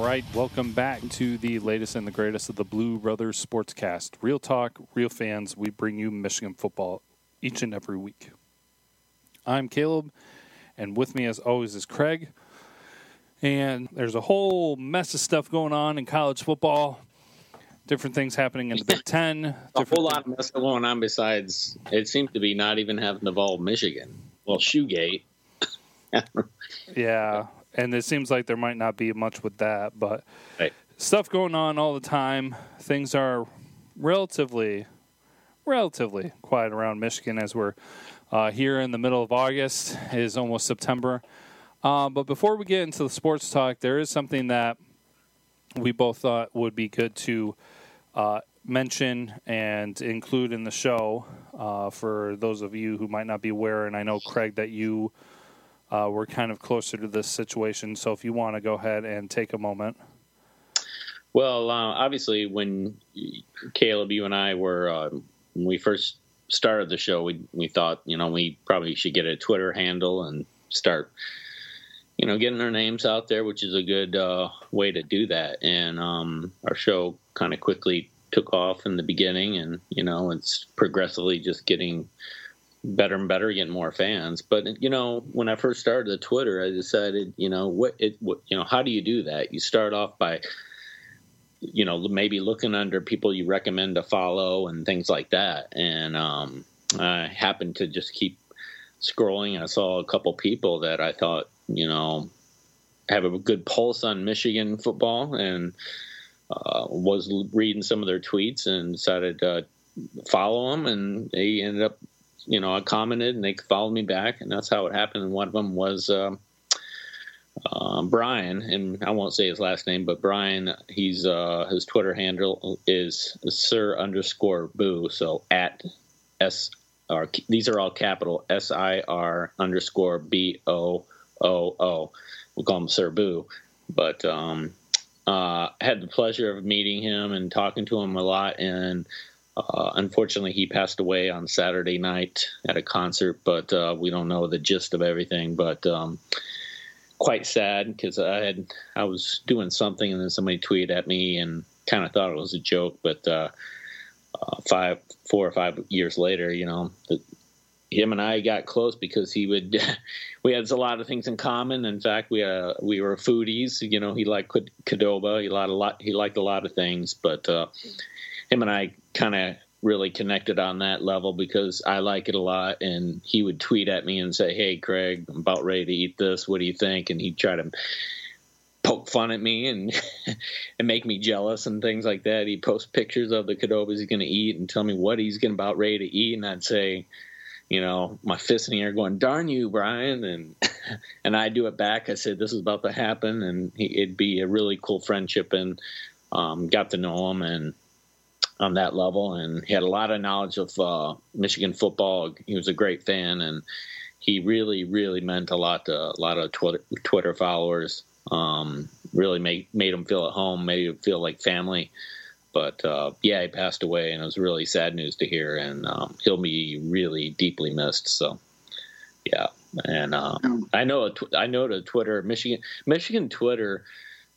All right, welcome back to the latest and the greatest of the Blue Brothers Sportscast. Real talk, real fans. We bring you Michigan football each and every week. I'm Caleb, and with me, as always, is Craig. And there's a whole mess of stuff going on in college football. Different things happening in the Big Ten. a whole lot of mess going on besides it seems to be not even having involved Michigan. Well, Shoegate. yeah, and it seems like there might not be much with that, but right. stuff going on all the time. Things are relatively, relatively quiet around Michigan as we're uh, here in the middle of August. It is almost September. Uh, but before we get into the sports talk, there is something that we both thought would be good to uh, mention and include in the show uh, for those of you who might not be aware. And I know, Craig, that you uh, were kind of closer to this situation. So if you want to go ahead and take a moment. Well, uh, obviously, when Caleb, you and I were, uh, when we first started the show, we, we thought, you know, we probably should get a Twitter handle and start you know, getting our names out there, which is a good uh, way to do that. And um, our show kind of quickly took off in the beginning, and you know, it's progressively just getting better and better, getting more fans. But you know, when I first started the Twitter, I decided, you know, what it, what, you know, how do you do that? You start off by you know maybe looking under people you recommend to follow and things like that and um, i happened to just keep scrolling i saw a couple people that i thought you know, have a good pulse on Michigan football and uh, was reading some of their tweets and decided to follow them. And they ended up, you know, I commented and they followed me back. And that's how it happened. And one of them was uh, uh, Brian. And I won't say his last name, but Brian, he's uh, his Twitter handle is Sir underscore Boo. So at S. These are all capital S I R underscore B O oh, oh, we'll call him Sir Boo. But um, uh, had the pleasure of meeting him and talking to him a lot. And uh, unfortunately, he passed away on Saturday night at a concert, but uh, we don't know the gist of everything. But um, quite sad because I had I was doing something and then somebody tweeted at me and kind of thought it was a joke, but uh, uh, five, four or five years later, you know, the, him and I got close because he would. we had a lot of things in common. In fact, we uh, we were foodies. You know, he liked Qdoba. He liked a lot. He liked a lot of things, but uh, him and I kind of really connected on that level because I like it a lot. And he would tweet at me and say, "Hey, Craig, I'm about ready to eat this. What do you think?" And he'd try to poke fun at me and and make me jealous and things like that. He'd post pictures of the Qdobas he's going to eat and tell me what he's going about ready to eat, and I'd say you know, my fist in the air going, darn you, Brian. And, and I'd do it back. I said, this is about to happen. And he, it'd be a really cool friendship and um, got to know him and on that level. And he had a lot of knowledge of uh, Michigan football. He was a great fan and he really, really meant a lot to a lot of Twitter, Twitter followers. Um, really made, made him feel at home, made him feel like family. But uh, yeah, he passed away, and it was really sad news to hear. And um, he'll be really deeply missed. So yeah, and um, I know a tw- I know the Twitter Michigan Michigan Twitter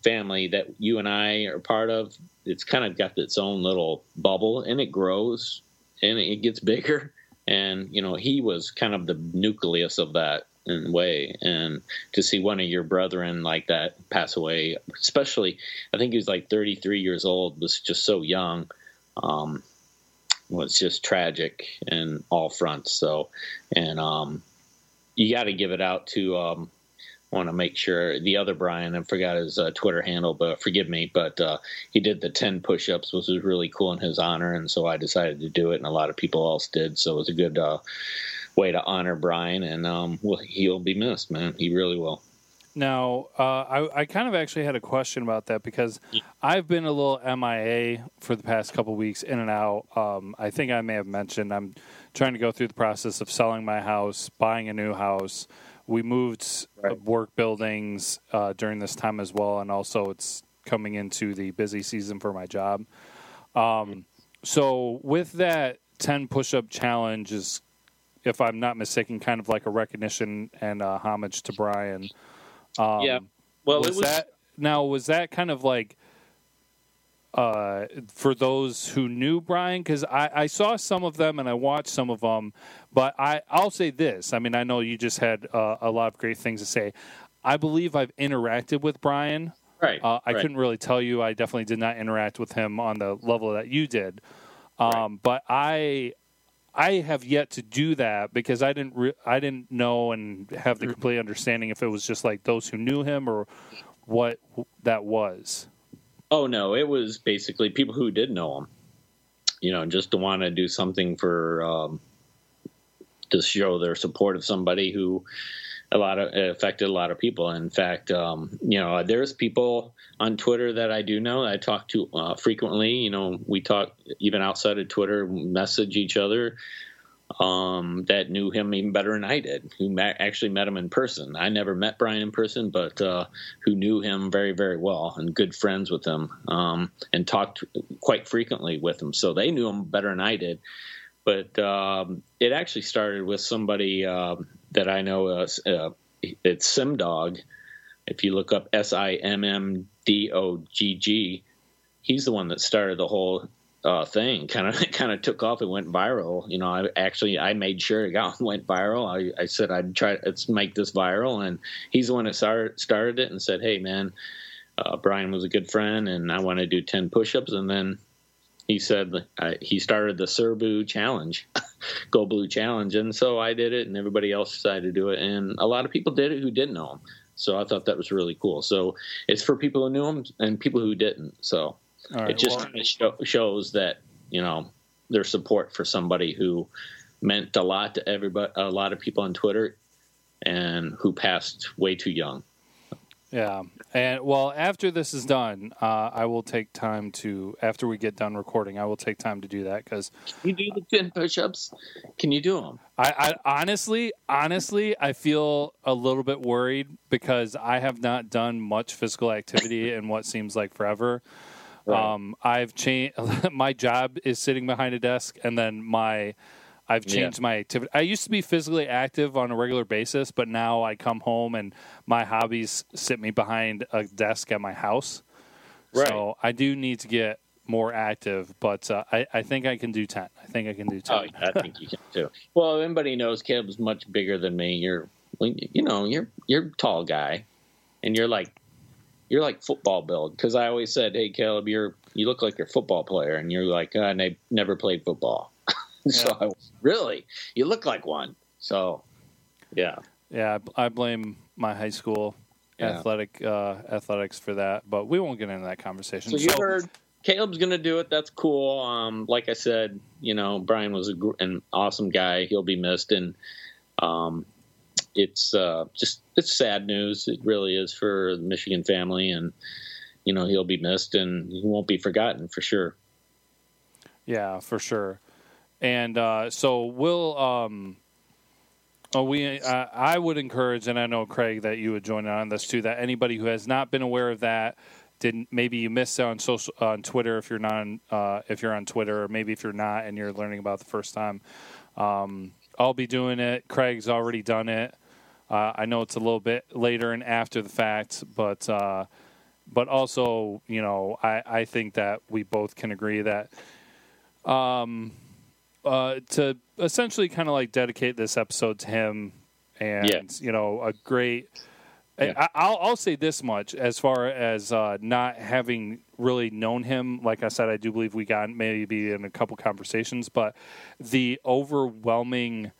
family that you and I are part of. It's kind of got its own little bubble, and it grows and it gets bigger. And you know, he was kind of the nucleus of that in a way and to see one of your brethren like that pass away especially i think he was like 33 years old was just so young um, was just tragic in all fronts so and um, you got to give it out to um, want to make sure the other Brian, I forgot his uh, Twitter handle, but forgive me, but uh, he did the 10 push ups, which was really cool in his honor. And so I decided to do it, and a lot of people else did. So it was a good uh, way to honor Brian, and um, well, he'll be missed, man. He really will. Now, uh, I, I, kind of actually had a question about that because. I've been a little MIA for the past couple weeks, in and out. Um, I think I may have mentioned I'm trying to go through the process of selling my house, buying a new house. We moved right. work buildings uh, during this time as well, and also it's coming into the busy season for my job. Um, so, with that 10 push up challenge is if I'm not mistaken, kind of like a recognition and a homage to Brian. Um, yeah. Well, was, was that now was that kind of like uh, for those who knew Brian because I, I saw some of them and I watched some of them, but I I'll say this. I mean, I know you just had uh, a lot of great things to say. I believe I've interacted with Brian. Right. Uh, I right. couldn't really tell you. I definitely did not interact with him on the level that you did. Um, Right. But I, I have yet to do that because I didn't. Re- I didn't know and have Mm-hmm. the complete understanding if it was just like those who knew him or what that was. Oh no, it was basically people who did know him. You know, just to want to do something for um, to show their support of somebody who a lot of affected a lot of people. In fact, um, you know, there's people on Twitter that I do know I talk to uh, frequently. You know, we talk even outside of Twitter, message each other um, that knew him even better than I did, who actually met him in person. I never met Brian in person, but uh, who knew him very, very well and good friends with him um, and talked quite frequently with him. So they knew him better than I did. But um, it actually started with somebody um that I know. Uh, uh, it's Simdog. If you look up S I M M D O G G, he's the one that started the whole uh, thing. Kind of, kind of took off. It went viral. You know, I actually I made sure it got went viral. I, I said I'd try let's make this viral, and he's the one that started started it and said, "Hey, man, uh, Brian was a good friend, and I want to do ten push-ups." And then he said uh, he started the Sir Boo challenge, Go Blue challenge, and so I did it, and everybody else decided to do it, and a lot of people did it who didn't know him. So I thought that was really cool. So it's for people who knew him and people who didn't. So right, it just well- kinda show, shows that you know their support for somebody who meant a lot to everybody, a lot of people on Twitter, and who passed way too young. Yeah, and well, after this is done, uh, I will take time to. After we get done recording, I will take time to do that because Can you do the ten push-ups? Can you do them? I, I honestly, honestly, I feel a little bit worried because I have not done much physical activity in what seems like forever. Right. Um, I've changed. my job is sitting behind a desk, and then my I've Yeah. changed my activity. I used to be physically active on a regular basis, but now I come home and my hobbies sit me behind a desk at my house. Right. So I do need to get more active, but uh, I, I think I can do ten. I think I can do ten. Oh, yeah, I think you can too. Well, everybody knows Caleb's much bigger than me. You're, you know, you're you're tall guy, and you're like you're like football build. Because I always said, "Hey, Caleb, you're you look like you're a football player," and you're like, "I never played football." so Yeah. I, really, you look like one. So yeah, Yeah, I I blame my high school Yeah. athletic uh, athletics for that, but we won't get into that conversation. So you heard Caleb's going to do it. That's cool. Um, like I said, you know, Brian was a, gr- an awesome guy. He'll be missed, and um, it's uh, just it's sad news. It really is for the Michigan family, and you know he'll be missed, and he won't be forgotten for sure. Yeah, for sure. And uh, so we'll. Um, oh, we. Uh, I would encourage, and I know Craig that you would join on this too. That anybody who has not been aware of that, didn't maybe you missed it on social on Twitter if you're not on, uh, if you're on Twitter, or maybe if you're not and you're learning about the first time. Um, I'll be doing it. Craig's already done it. Uh, I know it's a little bit later and after the fact, but uh, but also you know I, I think that we both can agree that um, uh, to essentially kind of like dedicate this episode to him and Yeah. you know a great Yeah. I, I'll, I'll say this much as far as uh, not having really known him like i said i do believe we got maybe in a couple conversations but the overwhelming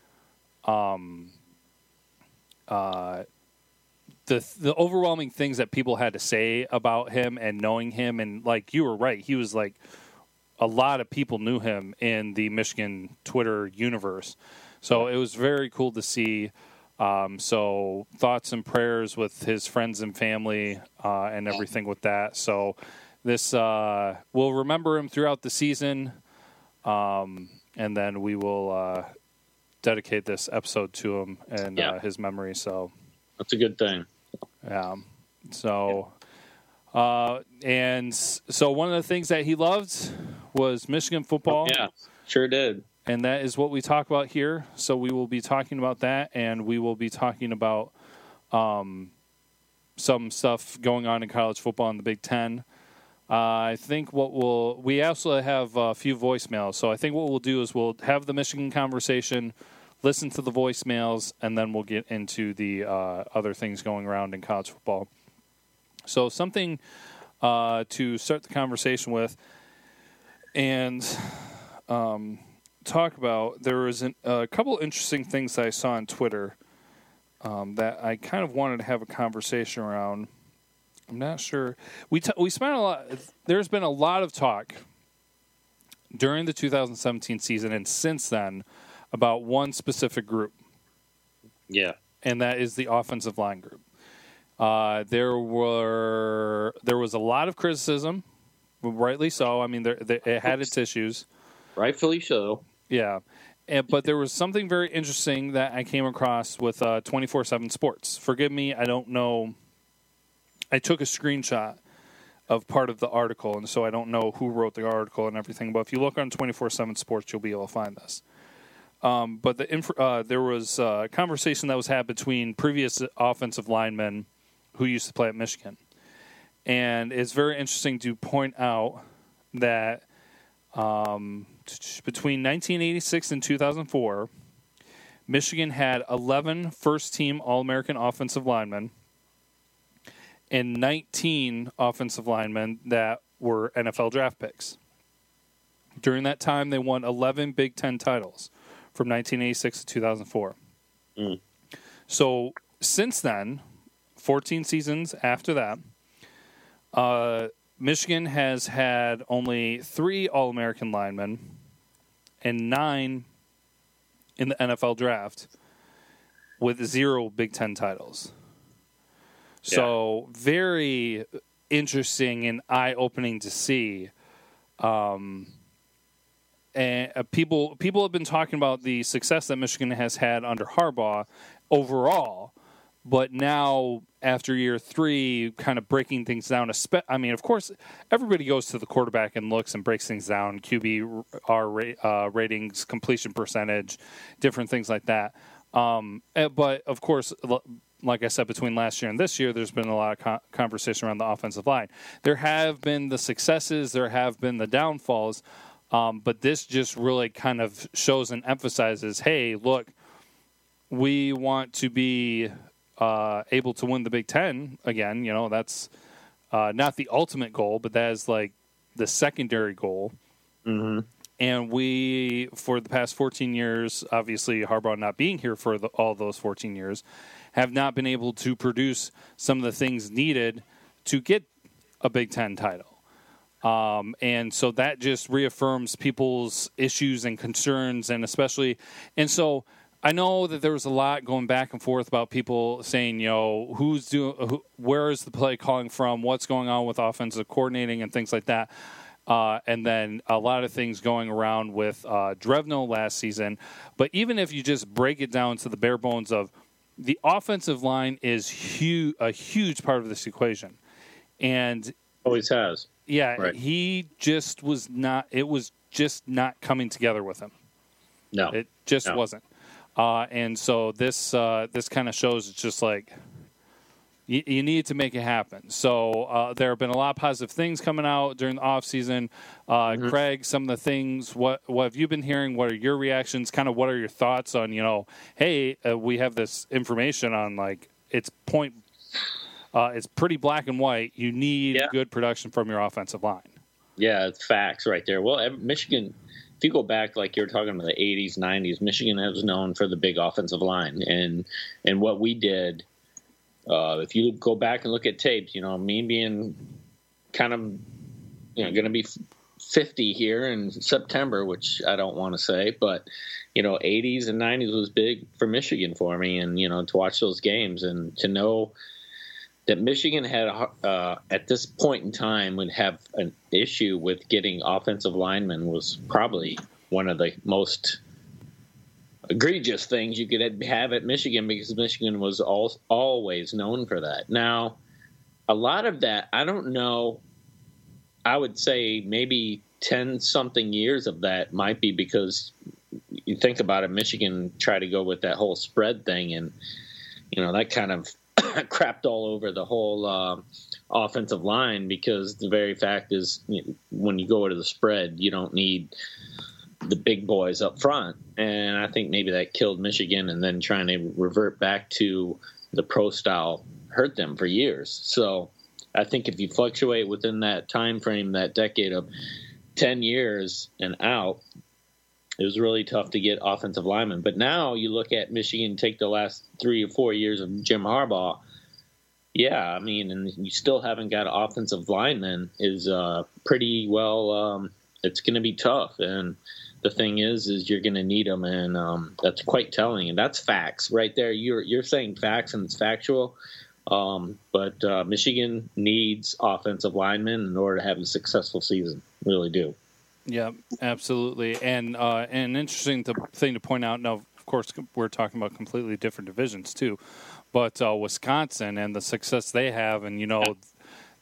um uh the the overwhelming things that people had to say about him and knowing him and like you were right he was like a lot of people knew him in the Michigan Twitter universe. So it was very cool to see. Um, so thoughts and prayers with his friends and family uh, and everything with that. So this uh, we'll remember him throughout the season, um, and then we will uh, dedicate this episode to him and Yeah. uh, his memory. So That's a good thing. yeah. So, uh, and so one of the things that he loved was Michigan football, Yeah, sure did. and that is what we talk about here. So we will be talking about that, and we will be talking about um, some stuff going on in college football in the Big Ten. Uh, I think what we'll we also have a few voicemails. So I think what we'll do is we'll have the Michigan conversation, listen to the voicemails, and then we'll get into the uh, other things going around in college football. So something uh, to start the conversation with, and um, talk about. There was an, a couple interesting things that I saw on Twitter um, that I kind of wanted to have a conversation around. I'm not sure. We t- we spent a lot. There's been a lot of talk during the 2017 season and since then about one specific group. Yeah, and that is the offensive line group. Uh, there were there was a lot of criticism, rightly so. I mean, there, there, it had its issues, rightfully so. Yeah. And, but there was something very interesting that I came across with twenty four seven Sports. Forgive me, I don't know. I took a screenshot of part of the article, and so I don't know who wrote the article and everything. But if you look on twenty four seven Sports, you'll be able to find this. Um, but the inf- uh, there was a conversation that was had between previous offensive linemen who used to play at Michigan, and it's very interesting to point out that um, between 1986 and 2004, Michigan had 11 first team All American offensive linemen and 19 offensive linemen that were NFL draft picks. During that time, they won 11 Big Ten titles from 1986 to 2004. Mm. So since then, 14 seasons after that, uh, Michigan has had only three All American linemen and nine in the NFL draft with zero Big Ten titles. So, yeah. very interesting and eye opening to see. Um, and uh, people people have been talking about the success that Michigan has had under Harbaugh overall, but now after year three, kind of breaking things down. I mean, of course, everybody goes to the quarterback and looks and breaks things down: QB uh, ratings, completion percentage, different things like that. Um, eh, but of course, like I said, between last year and this year, there's been a lot of conversation around the offensive line. There have been the successes, there have been the downfalls, um, but this just really kind of shows and emphasizes, hey, look, we want to be uh, able to win the Big Ten again, you know, that's uh, not the ultimate goal, but that is like the secondary goal. Mm-hmm. And we, for the past 14 years, obviously Harbaugh not being here for the, all those 14 years, have not been able to produce some of the things needed to get a Big Ten title. Um, and so that just reaffirms people's issues and concerns, and especially, and so I know that there was a lot going back and forth about people saying, you know, who's doing, who, where is the play calling from, what's going on with offensive coordinating and things like that. Uh, and then a lot of things going around with uh, Drevno last season. But even if you just break it down to the bare bones of the offensive line is a huge part of this equation, and always has. Yeah, right. he just was not. It was just not coming together with him. No, it just no. wasn't. Uh, and so this uh, this kind of shows it's just like you, you, need to make it happen. So uh, there have been a lot of positive things coming out during the off season. Uh, mm-hmm. Craig, some of the things. What what have you been hearing? What are your reactions? Kind of what are your thoughts on you know? Hey, uh, we have this information on like it's point. Uh, it's pretty black and white. You need yeah. good production from your offensive line. Yeah, it's facts right there. Well, Michigan if you go back like you're talking about the 80s 90s michigan was known for the big offensive line and and what we did uh, if you go back and look at tapes you know me being kind of you know going to be 50 here in september which i don't want to say but you know 80s and 90s was big for michigan for me and you know to watch those games and to know that Michigan had uh, at this point in time would have an issue with getting offensive linemen was probably one of the most egregious things you could have at Michigan because Michigan was all, always known for that. Now, a lot of that, I don't know. I would say maybe ten something years of that might be because you think about it. Michigan tried to go with that whole spread thing, and you know that kind of crapped all over the whole uh, offensive line because the very fact is you know, when you go to the spread, you don't need the big boys up front, and I think maybe that killed Michigan, and then trying to revert back to the pro style hurt them for years. So I think if you fluctuate within that time frame, that decade of ten years and out, it was really tough to get offensive linemen. But now you look at Michigan, take the last three or four years of Jim Harbaugh. Yeah, I mean, and you still haven't got offensive linemen is uh, pretty well. Um, it's going to be tough, and the thing is, is you're going to need them, and um, that's quite telling, and that's facts right there. You're you're saying facts, and it's factual. Um, but uh, Michigan needs offensive linemen in order to have a successful season. Really do. Yeah, absolutely. And uh, an interesting to, thing to point out. Now, of course, we're talking about completely different divisions too, but uh, Wisconsin and the success they have, and you know,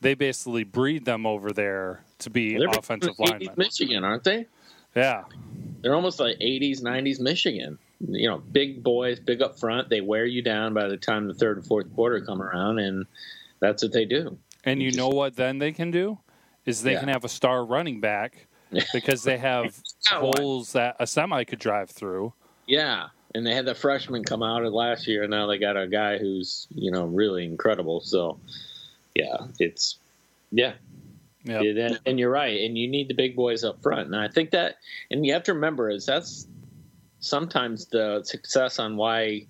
they basically breed them over there to be They're offensive linemen. Michigan, aren't they? Yeah, they're almost like '80s, '90s Michigan. You know, big boys, big up front. They wear you down by the time the third and fourth quarter come around, and that's what they do. And you know what? Then they can do is they Yeah. can have a star running back because they have holes that a semi could drive through. Yeah, and they had the freshman come out of last year, and now they got a guy who's you know really incredible. So, yeah, it's yeah, and, and you're right, and you need the big boys up front. And I think that, and you have to remember is that's sometimes the success on why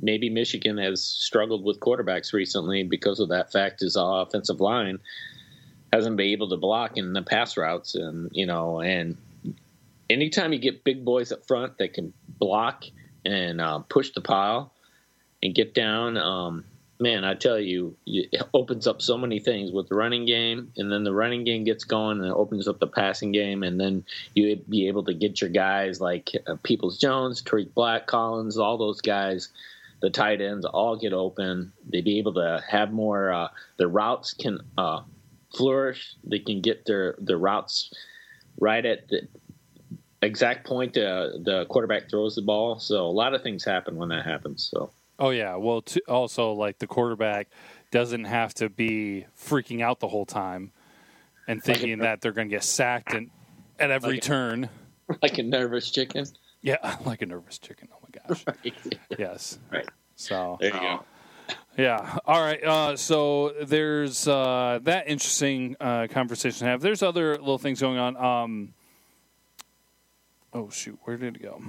maybe Michigan has struggled with quarterbacks recently because of that fact is our offensive line hasn't been able to block in the pass routes, and you know, and anytime you get big boys up front that can block and uh, push the pile and get down. Um, man, I tell you, it opens up so many things with the running game, and then the running game gets going, and it opens up the passing game, and then you be able to get your guys like uh, Peoples Jones, Tarik Black, Collins, all those guys, the tight ends, all get open. They be able to have more. Uh, the routes can uh, flourish. They can get their their routes right at the exact point uh, the quarterback throws the ball. So a lot of things happen when that happens. So. Oh yeah. Well, t- also like the quarterback doesn't have to be freaking out the whole time and thinking that they're going to get sacked and at every Like- turn. like a nervous chicken. Yeah, like a nervous chicken. Oh my gosh. yes. Right. So There you go. Yeah. All right. Uh, so there's uh, that interesting uh, conversation to have. There's other little things going on. Um, oh shoot, where did it go?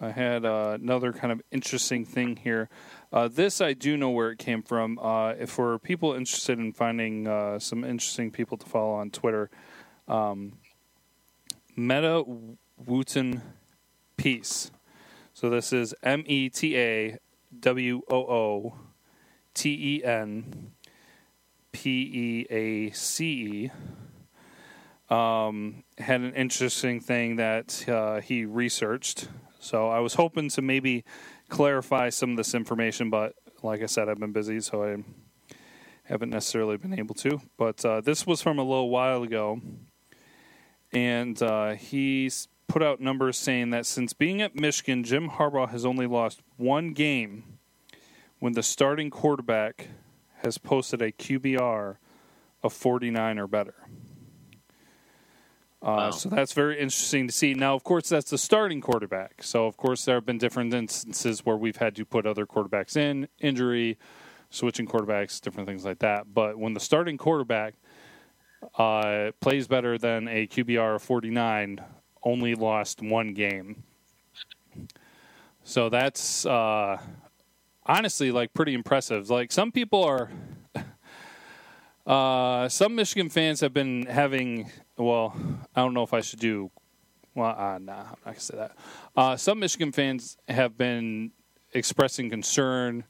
I had uh, another kind of interesting thing here. Uh, this I do know where it came from. Uh, if for people interested in finding some interesting people to follow on Twitter, um, Meta Wooten Peace. So this is M E T A W O O T E N P E A C E. Um, had an interesting thing that uh, he researched. So I was hoping to maybe clarify some of this information, but like I said, I've been busy, so I haven't necessarily been able to. But uh, this was from a little while ago, and uh, he's put out numbers saying that since being at Michigan, Jim Harbaugh has only lost one game when the starting quarterback has posted a QBR of 49 or better. Uh, Wow. So that's very interesting to see. Now, of course, that's the starting quarterback. So, of course, there have been different instances where we've had to put other quarterbacks in, injury, switching quarterbacks, different things like that. But when the starting quarterback uh, plays better than a QBR of 49, only lost one game. So that's uh, honestly like pretty impressive. Like some people are. Uh, some Michigan fans have been having. Well, I don't know if I should do. Well, uh, nah, I'm not gonna say that. Uh, some Michigan fans have been expressing concern,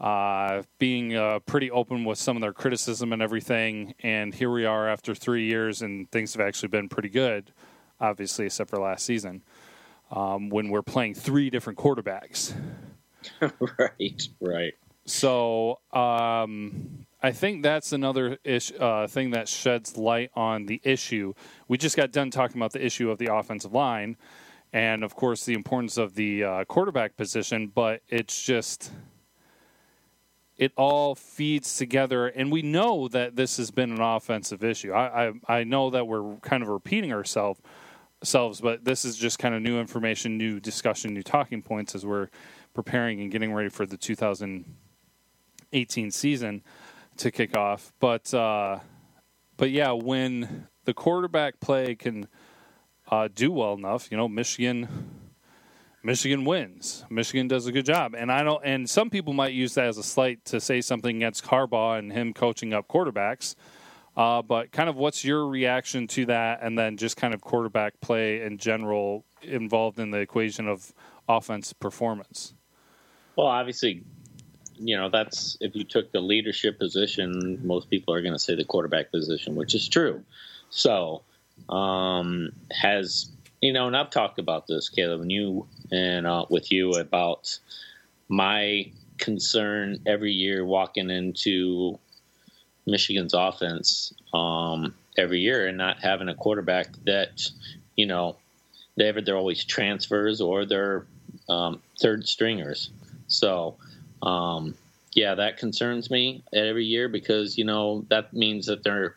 uh, being uh, pretty open with some of their criticism and everything. And here we are after three years, and things have actually been pretty good. Obviously, except for last season, um, when we're playing three different quarterbacks. right, right. So um, I think that's another ish, uh, thing that sheds light on the issue. We just got done talking about the issue of the offensive line, and of course the importance of the uh, quarterback position. But it's just it all feeds together, and we know that this has been an offensive issue. I I, I know that we're kind of repeating ourselves. Selves, but this is just kind of new information, new discussion, new talking points as we're preparing and getting ready for the 2018 season to kick off. But uh, but yeah, when the quarterback play can uh, do well enough, you know, Michigan Michigan wins. Michigan does a good job, and I don't. And some people might use that as a slight to say something against Harbaugh and him coaching up quarterbacks. Uh, but kind of, what's your reaction to that? And then just kind of quarterback play in general involved in the equation of offense performance. Well, obviously, you know that's if you took the leadership position, most people are going to say the quarterback position, which is true. So, um, has you know, and I've talked about this, Caleb, and you and uh, with you about my concern every year walking into Michigan's offense um, every year and not having a quarterback that, you know, they they're always transfers or they're um, third stringers. So, um, yeah, that concerns me every year because you know that means that they're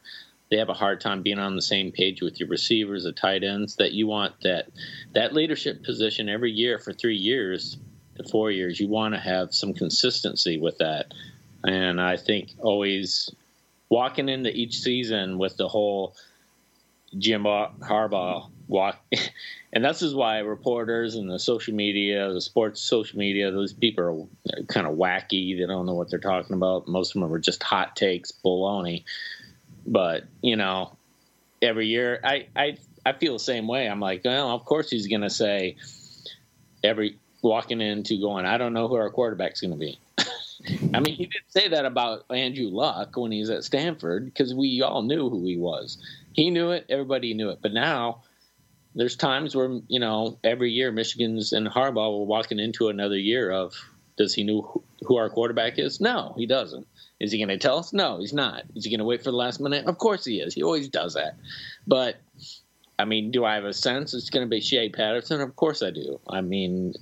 they have a hard time being on the same page with your receivers, the tight ends. That you want that that leadership position every year for three years to four years. You want to have some consistency with that, and I think always walking into each season with the whole Jim Harbaugh walk, and this is why reporters and the social media, the sports social media, those people are kind of wacky. They don't know what they're talking about. Most of them are just hot takes, baloney. But you know, every year I I I feel the same way. I'm like, well, of course he's going to say every walking into going, I don't know who our quarterback's going to be. I mean, he didn't say that about Andrew Luck when he was at Stanford because we all knew who he was. He knew it, everybody knew it. But now there's times where, you know, every year Michigan's and Harbaugh were walking into another year of does he know who our quarterback is? No, he doesn't. Is he going to tell us? No, he's not. Is he going to wait for the last minute? Of course he is. He always does that. But I mean, do I have a sense it's going to be Shea Patterson? Of course I do. I mean,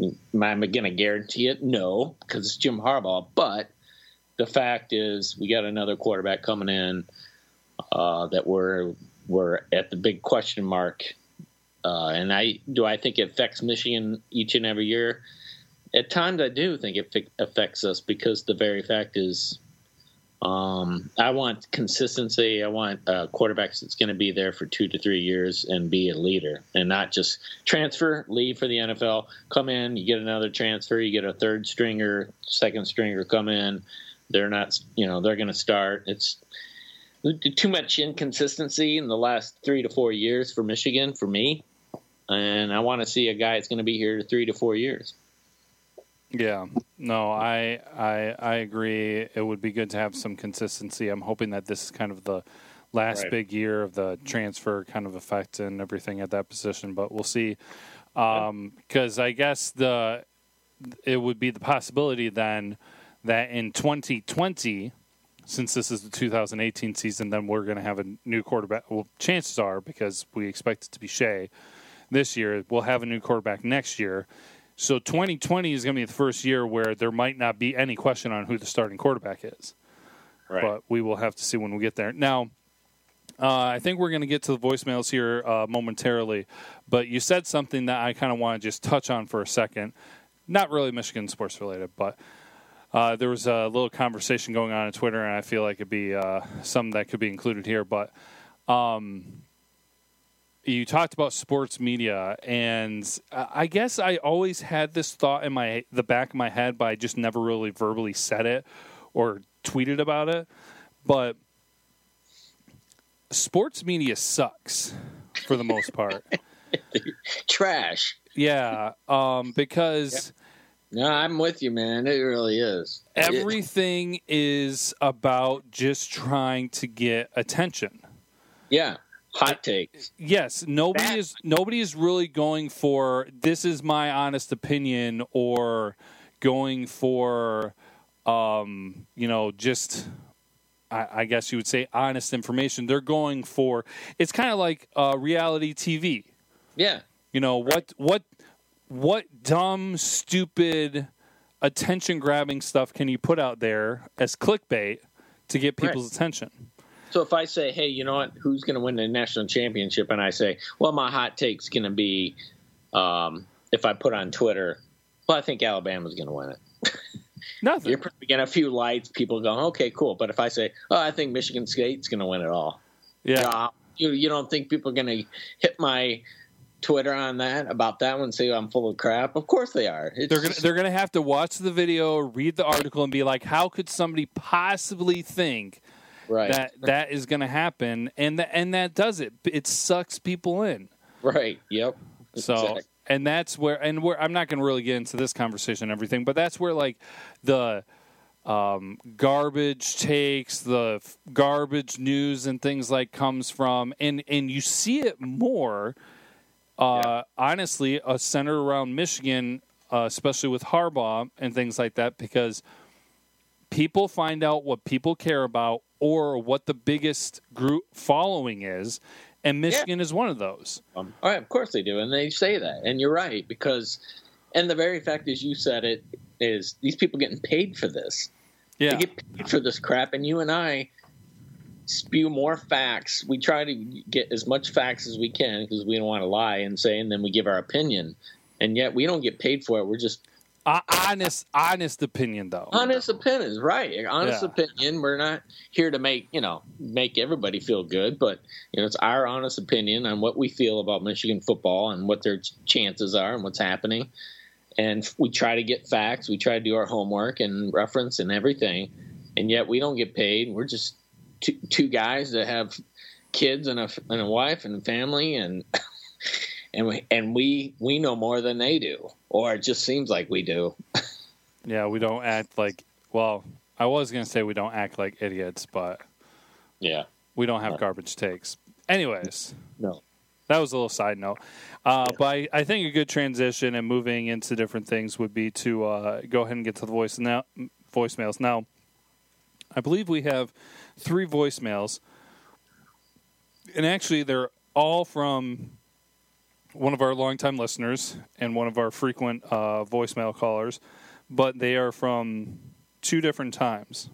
am I going to guarantee it? No, because it's Jim Harbaugh. But the fact is, we got another quarterback coming in uh, that we're we're at the big question mark. Uh, and I do I think it affects Michigan each and every year at times I do think it affects us because the very fact is, um, I want consistency. I want a quarterback that's going to be there for two to three years and be a leader, and not just transfer, leave for the NFL, come in, you get another transfer, you get a third stringer, second stringer come in. They're not, you know, they're going to start. It's too much inconsistency in the last three to four years for Michigan for me, and I want to see a guy that's going to be here three to four years. Yeah, no, I, I I agree. It would be good to have some consistency. I'm hoping that this is kind of the last right. big year of the transfer kind of effect and everything at that position, but we'll see. Because um, I guess the it would be the possibility then that in 2020, since this is the 2018 season, then we're going to have a new quarterback. Well, chances are because we expect it to be Shea this year, we'll have a new quarterback next year so 2020 is going to be the first year where there might not be any question on who the starting quarterback is. Right. But we will have to see when we get there. Now, uh, I think we're going to get to the voicemails here uh, momentarily, but you said something that I kind of want to just touch on for a second. Not really Michigan sports related, but uh, there was a little conversation going on on Twitter, and I feel like it'd be uh, something that could be included here. But um, you talked about sports media, and I guess I always had this thought in my the back of my head, but I just never really verbally said it or tweeted about it. But sports media sucks for the most part. Trash. Yeah, um, because. No, I'm with you, man. It really is. Everything is about just trying to get attention. Yeah hot takes. Yes, nobody that. is nobody is really going for this is my honest opinion or going for um, you know, just I, I, guess you would say honest information. They're going for it's kind of like uh, reality TV. Yeah. You know what what what dumb, stupid, attention grabbing stuff can you put out there as clickbait to get people's Right. attention? So if I say, hey, you know what? Who's going to win the national championship? And I say, well, my hot take's going to be, um, if I put on Twitter, well, I think Alabama's going to win it. Nothing. You're probably getting a few lights. People go, okay, cool. But if I say, oh, I think Michigan State's going to win it all, yeah. uh, you you don't think people are going to hit my Twitter on that about that one? Say I'm full of crap? Of course they are. It's They're gonna they're gonna have to watch the video, read the article, and be like, "How could somebody possibly think right, that that is going to happen?" And that and that does it. It sucks people in. right. Yep. So Exactly. and that's where and where I'm not going to really get into this conversation and everything, but that's where like the um, garbage takes, the f- garbage news and things like comes from, and and you see it more. Uh, Honestly, uh, centered around Michigan, uh, especially with Harbaugh and things like that, because people find out what people care about or what the biggest group following is, and Michigan is one of those. Um, all right, of course they do, and they say that, and you're right because, and the very fact is you said it is these people getting paid for this. Yeah. They get paid for this crap, and you and I spew more facts. We try to get as much facts as we can because we don't want to lie and say, and then we give our opinion, and yet we don't get paid for it. We're just Uh, honest, honest opinion though. honest opinions, right? Honest Yeah. opinion. We're not here to make you know make everybody feel good, but you know it's our honest opinion on what we feel about Michigan football and what their ch- chances are and what's happening. And we try to get facts. We try to do our homework and reference and everything, and yet we don't get paid. We're just two, two guys that have kids and a and a wife and a family and. And we, and we we know more than they do, or it just seems like we do. Yeah, we don't act like. Well, I was gonna say we don't act like idiots, but Yeah. we don't have Right. garbage takes. Anyways, No. that was a little side note. Uh, But I, I think a good transition and moving into different things would be to uh, go ahead and get to the voice now voicemails. Now, I believe we have three voicemails, and actually they're all from one of our longtime listeners and one of our frequent uh, voicemail callers, but they are from two different times.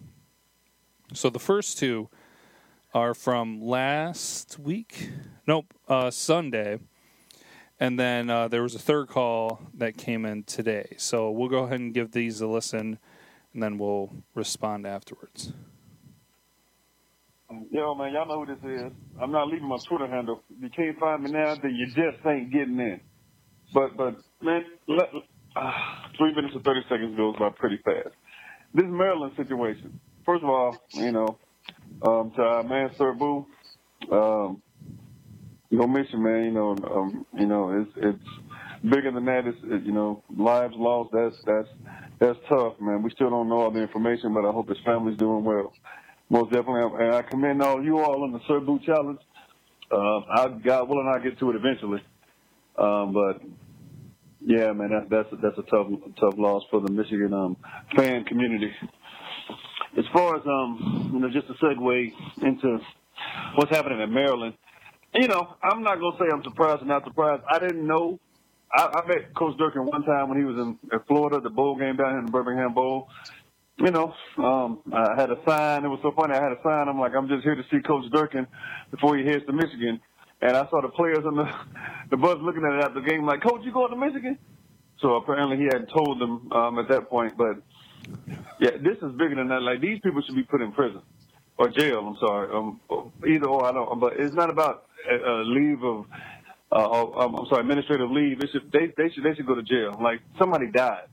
So the first two are from last week. Nope, uh, Sunday. And then uh, there was a third call that came in today. So we'll go ahead and give these a listen, and then we'll respond afterwards. Yo, man, y'all know who this is. I'm not leaving my Twitter handle. If you can't find me now, then you just ain't getting in. But, but man, let, uh, three minutes and 30 seconds goes by pretty fast. This Maryland situation, first of all, you know, um, to our man, Sir Boo, um, no mission, man, you know, um, you know, it's, it's bigger than that. It's, it, you know, lives lost. That's, that's, that's tough, man. We still don't know all the information, but I hope his family's doing well. Most definitely, and I commend all you all on the Sir Boo Challenge. Uh, I, God willing, I'll get to it eventually. Um, but yeah, man, that, that's that's a tough tough loss for the Michigan um, fan community. As far as um, you know, just a segue into what's happening in Maryland, you know, I'm not gonna say I'm surprised or not surprised. I didn't know. I, I met Coach Durkin one time when he was in, in Florida, the bowl game down here in the Birmingham Bowl you know, um, I had a sign. It was so funny. I had a sign. I'm like, I'm just here to see Coach Durkin before he heads to Michigan. And I saw the players on the the bus looking at it after the game, like, Coach, you going to Michigan? So apparently he hadn't told them um, at that point. But yeah, this is bigger than that. Like these people should be put in prison or jail. I'm sorry, um, either or. I don't. But it's not about a, a leave of. Uh, um, I'm sorry, administrative leave. It should, they they should they should go to jail. Like somebody died.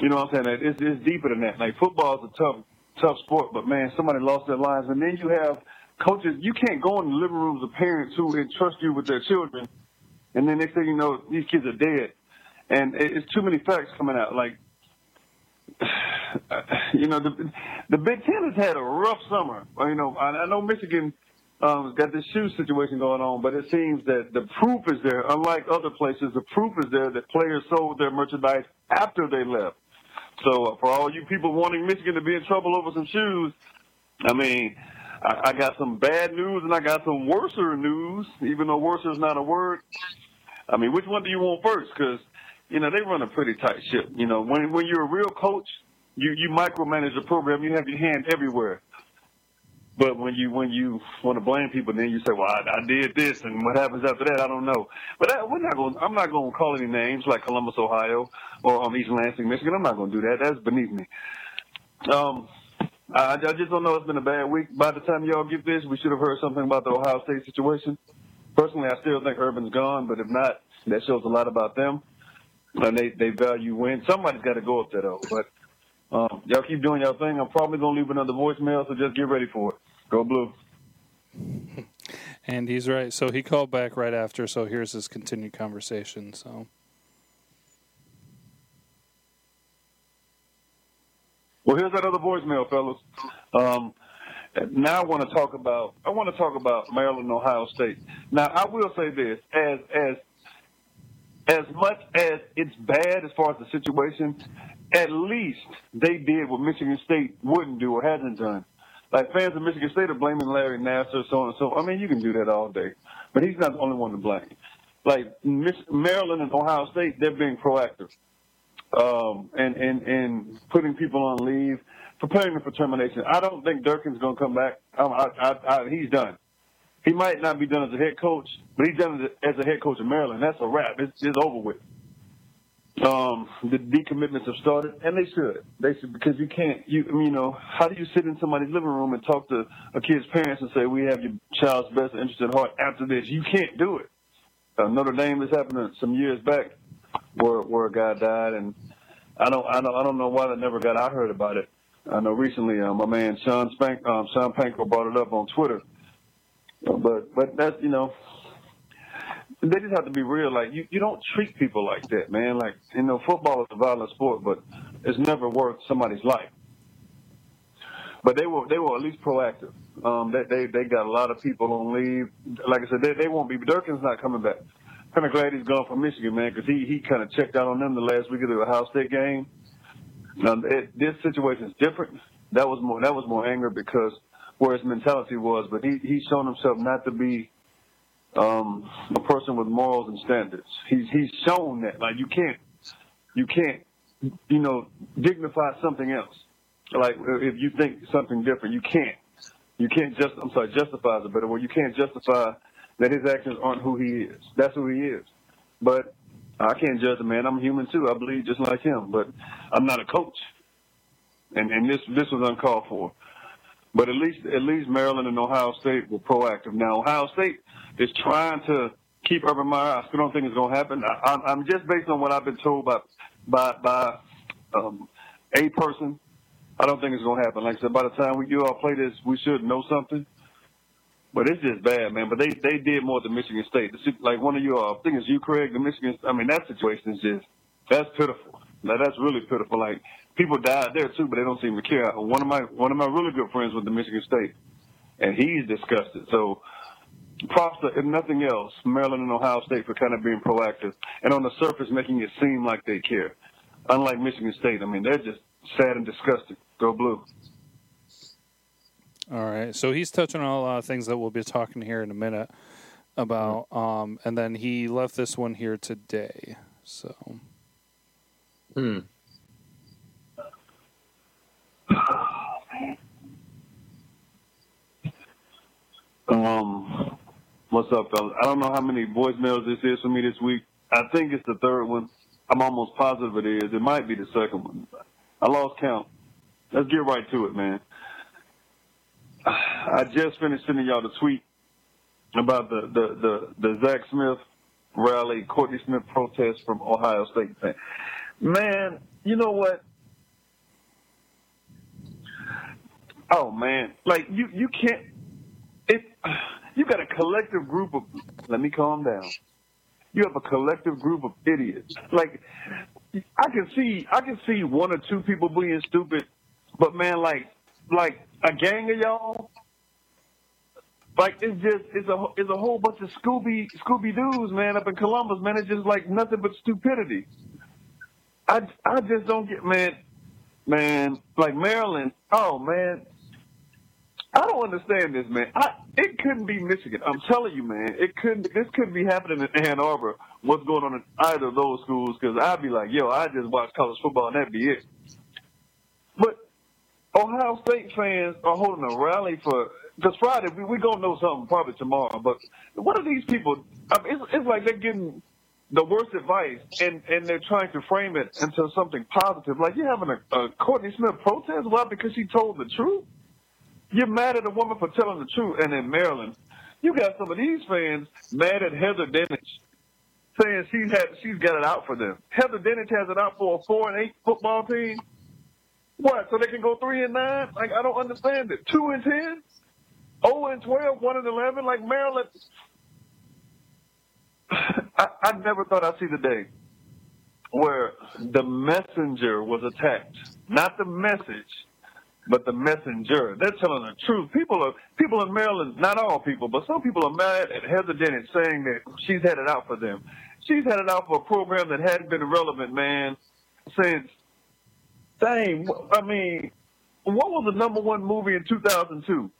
You know what I'm saying? It's, it's deeper than that. Like football is a tough, tough sport, but man, somebody lost their lives, and then you have coaches. You can't go in the living rooms of parents who entrust you with their children, and then next thing you know, these kids are dead, and it's too many facts coming out. Like, you know, the the Big Ten has had a rough summer. You know, I, I know Michigan um, got this shoe situation going on, but it seems that the proof is there. Unlike other places, the proof is there that players sold their merchandise after they left. So uh, for all you people wanting Michigan to be in trouble over some shoes, I mean, I, I got some bad news and I got some worser news, even though worser is not a word. I mean, which one do you want first? Because you know they run a pretty tight ship. You know, when when you're a real coach, you you micromanage the program. You have your hand everywhere. But when you when you want to blame people, then you say, "Well, I, I did this, and what happens after that, I don't know." But that, we're not going. I'm not going to call any names like Columbus, Ohio, or um, East Lansing, Michigan. I'm not going to do that. That's beneath me. Um, I, I just don't know. It's been a bad week. By the time y'all get this, we should have heard something about the Ohio State situation. Personally, I still think Urban's gone, but if not, that shows a lot about them. And they they value win. Somebody's got to go up there though. But um, y'all keep doing y'all thing. I'm probably gonna leave another voicemail, so just get ready for it. Go blue. And he's right. So he called back right after. So here's his continued conversation. So. Well, here's that other voicemail, fellas. Um, now I want to talk about I want to talk about Maryland, Ohio State. Now I will say this: as as as much as it's bad as far as the situation, at least they did what Michigan State wouldn't do or hasn't done. Like fans of Michigan State are blaming Larry Nassar, so on and so. I mean, you can do that all day, but he's not the only one to blame. Like Maryland and Ohio State, they're being proactive um, and, and, and putting people on leave, preparing them for termination. I don't think Durkin's going to come back. Um, I, I, I, he's done. He might not be done as a head coach, but he's done as a head coach in Maryland. That's a wrap. It's, it's over with. Um, the decommitments have started, and they should. They should because you can't. You you know how do you sit in somebody's living room and talk to a kid's parents and say we have your child's best interest at heart after this? You can't do it. Uh, Notre Dame this happened some years back where where a guy died, and I don't I don't I don't know why that never got I heard about it. I know recently uh, my man Sean Spank um, Sean Panko brought it up on Twitter, but but that's you know they just have to be real. Like you, you don't treat people like that, man. Like you know, football is a violent sport, but it's never worth somebody's life. But they were they were at least proactive. Um, they they they got a lot of people on leave. Like I said, they they won't be. Durkin's not coming back kind of glad he's gone from Michigan, man, because he he kind of checked out on them the last week of the Ohio State game. Now it, this situation is different. That was more that was more anger because where his mentality was, but he he's shown himself not to be um, a person with morals and standards. He's he's shown that like you can't you can't you know dignify something else. Like if you think something different, you can't. You can't just I'm sorry justify is a better word. You can't justify that his actions aren't who he is. That's who he is. But I can't judge a man. I'm human too. I believe just like him, but I'm not a coach. And and this this was uncalled for. But at least at least Maryland and Ohio State were proactive. Now Ohio State is trying to keep Urban Meyer. I still don't think it's going to happen. I, I'm, just based on what I've been told by by by um, a person. I don't think it's going to happen. Like I said, by the time we you all play this, we should know something. But it's just bad, man. But they they did more than Michigan State. Like one of you, uh, I think it's you, Craig. The Michigan. I mean, that situation is just that's pitiful. Now that's really pitiful. Like people died there too, but they don't seem to care. One of my one of my really good friends went to Michigan State, and he's disgusted. So props to, if nothing else, Maryland and Ohio State for kind of being proactive and on the surface making it seem like they care. Unlike Michigan State, I mean, they're just sad and disgusted. Go blue. All right. So he's touching on a lot of things that we'll be talking here in a minute about. Um, and then he left this one here today. So. Hmm. Um, what's up, fellas? I don't know how many voicemails this is for me this week. I think it's the third one. I'm almost positive it is. It might be the second one. I lost count. Let's get right to it, man. I just finished sending y'all the tweet about the the the, the Zach Smith rally, Courtney Smith protest from Ohio State. Man, you know what? Oh man, like you you can't. It you got a collective group of. Let me calm down. You have a collective group of idiots. Like I can see I can see one or two people being stupid, but man, like like a gang of y'all. Like it's just it's a it's a whole bunch of Scooby Scooby Doo's man up in Columbus man. It's just like nothing but stupidity. I I just don't get man man like Maryland. Oh man, I don't understand this, man. I, it couldn't be Michigan. I'm telling you, man. It couldn't. This couldn't be happening in Ann Arbor. What's going on in either of those schools? Because I'd be like, yo, I just watch college football and that'd be it. But Ohio State fans are holding a rally for because Friday we we gonna know something probably tomorrow. But what are these people? I mean, it's, it's like they're getting the worst advice, and and they're trying to frame it into something positive. Like you're having a, a Courtney Smith protest, why? Because she told the truth. You're mad at a woman for telling the truth, and in Maryland, you got some of these fans mad at Heather Dinich, saying she's had she's got it out for them. Heather Dinich has it out for a four and eight football team. What? So they can go three and nine? Like I don't understand it. Two and ten, zero and twelve, one and eleven. Like Maryland, I, I never thought I'd see the day where the messenger was attacked, not the message, but the messenger. They're telling the truth. People are people in Maryland, not all people, but some people are mad at Heather Dinich saying that she's had it out for them. She's had it out for a program that hadn't been relevant, man, since dang. I mean, what was the number one movie in 2002?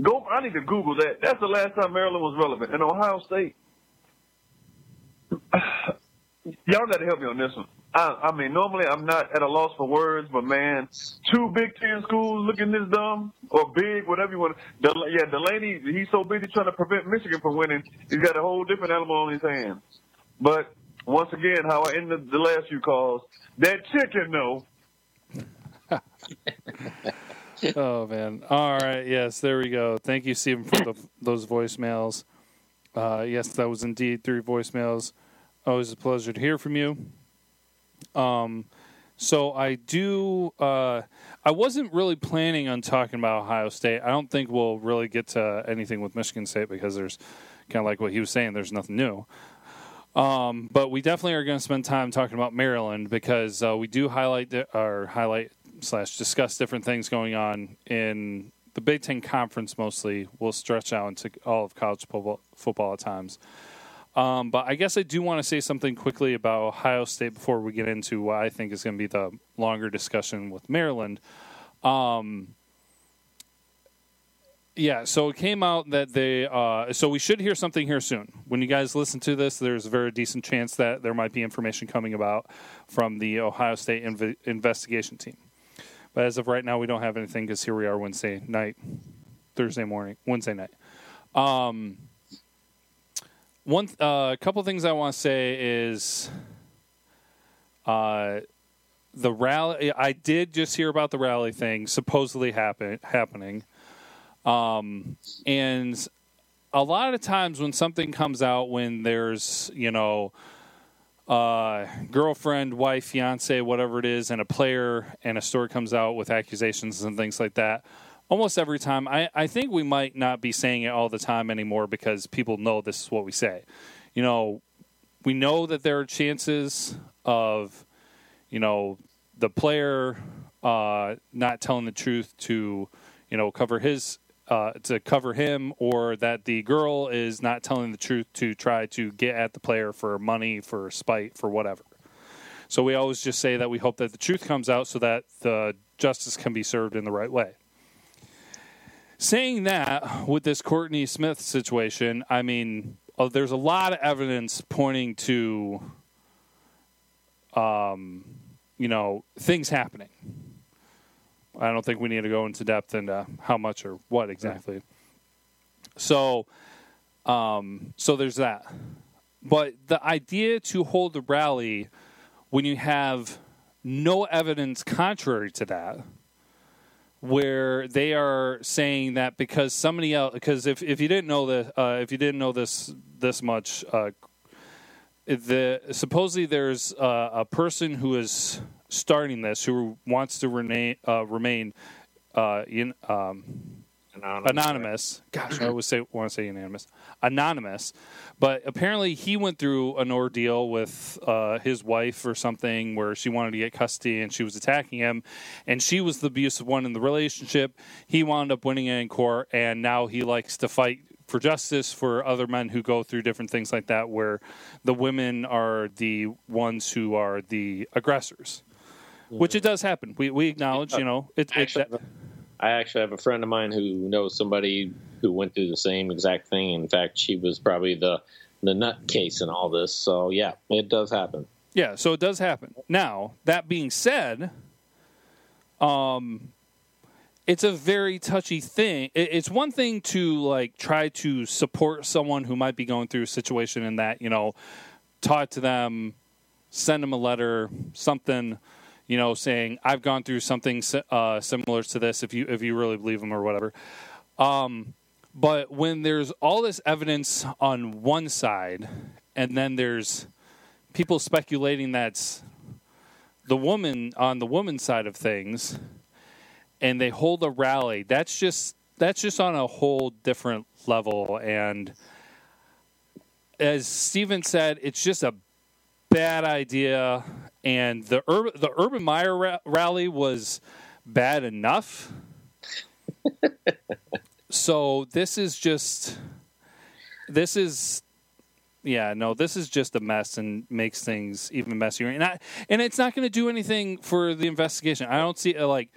Go. I need to Google that. That's the last time Maryland was relevant. And Ohio State. Y'all got to help me on this one. I, I mean, normally I'm not at a loss for words, but man, two Big Ten schools looking this dumb or big, whatever you want. Del- yeah, Delany, he's so busy trying to prevent Michigan from winning, he's got a whole different animal on his hands. But once again, how I ended the last few calls, that chicken, though. oh man! All right, yes, there we go. Thank you, Stephen, for the, those voicemails. Uh, yes, that was indeed three voicemails. Always a pleasure to hear from you. Um, so I do. Uh, I wasn't really planning on talking about Ohio State. I don't think we'll really get to anything with Michigan State because there's kind of like what he was saying. There's nothing new. Um, but we definitely are going to spend time talking about Maryland because uh, we do highlight or highlight slash discuss different things going on in the Big Ten Conference. Mostly, we'll stretch out into all of college football, football at times. Um, but I guess I do want to say something quickly about Ohio State before we get into what I think is going to be the longer discussion with Maryland. Um, yeah, so it came out that they. Uh, so we should hear something here soon. When you guys listen to this, there's a very decent chance that there might be information coming about from the Ohio State inv- investigation team. But as of right now, we don't have anything because here we are Wednesday night, Thursday morning, Wednesday night. Um, one, a uh, couple things I want to say is, uh, the rally. I did just hear about the rally thing supposedly happen happening, um, and a lot of times when something comes out, when there's you know, uh, girlfriend, wife, fiance, whatever it is, and a player, and a story comes out with accusations and things like that. Almost every time, I, I think we might not be saying it all the time anymore because people know this is what we say. You know, we know that there are chances of you know, the player uh, not telling the truth to, you know, cover his uh, to cover him, or that the girl is not telling the truth to try to get at the player for money, for spite, for whatever. So we always just say that we hope that the truth comes out so that the justice can be served in the right way. Saying that with this Courtney Smith situation, I mean, uh, there's a lot of evidence pointing to um, you know, things happening. I don't think we need to go into depth into how much or what exactly. Right. So, um, so there's that. But the idea to hold the rally when you have no evidence contrary to that, where they are saying that because somebody else, because if, if you didn't know that, uh, if you didn't know this this much, uh, the supposedly there's uh, a person who is starting this who wants to remain uh, remain uh, in um, anonymous. anonymous. Gosh, I always say want to say anonymous, anonymous. But apparently, he went through an ordeal with uh, his wife or something where she wanted to get custody and she was attacking him, and she was the abusive one in the relationship. He wound up winning it in court, and now he likes to fight for justice for other men who go through different things like that, where the women are the ones who are the aggressors, mm-hmm. which it does happen. We we acknowledge, you know, it, actually, I actually have a friend of mine who knows somebody who went through the same exact thing. In fact, she was probably the the nut case in all this. So yeah, it does happen. Yeah, so it does happen. Now, that being said, um it's a very touchy thing. It's one thing to like try to support someone who might be going through a situation in that, you know, talk to them, send them a letter, something, you know, saying I've gone through something uh, similar to this. If you if you really believe them or whatever. Um, but when there's all this evidence on one side, and then there's people speculating that's the woman on the woman's side of things, and they hold a rally. That's just that's just on a whole different level. And as Steven said, it's just a bad idea. And the Urban, the Urban Meyer ra- rally was bad enough. so this is just this is yeah no this is just a mess and makes things even messier. And I, and it's not going to do anything for the investigation. I don't see uh, like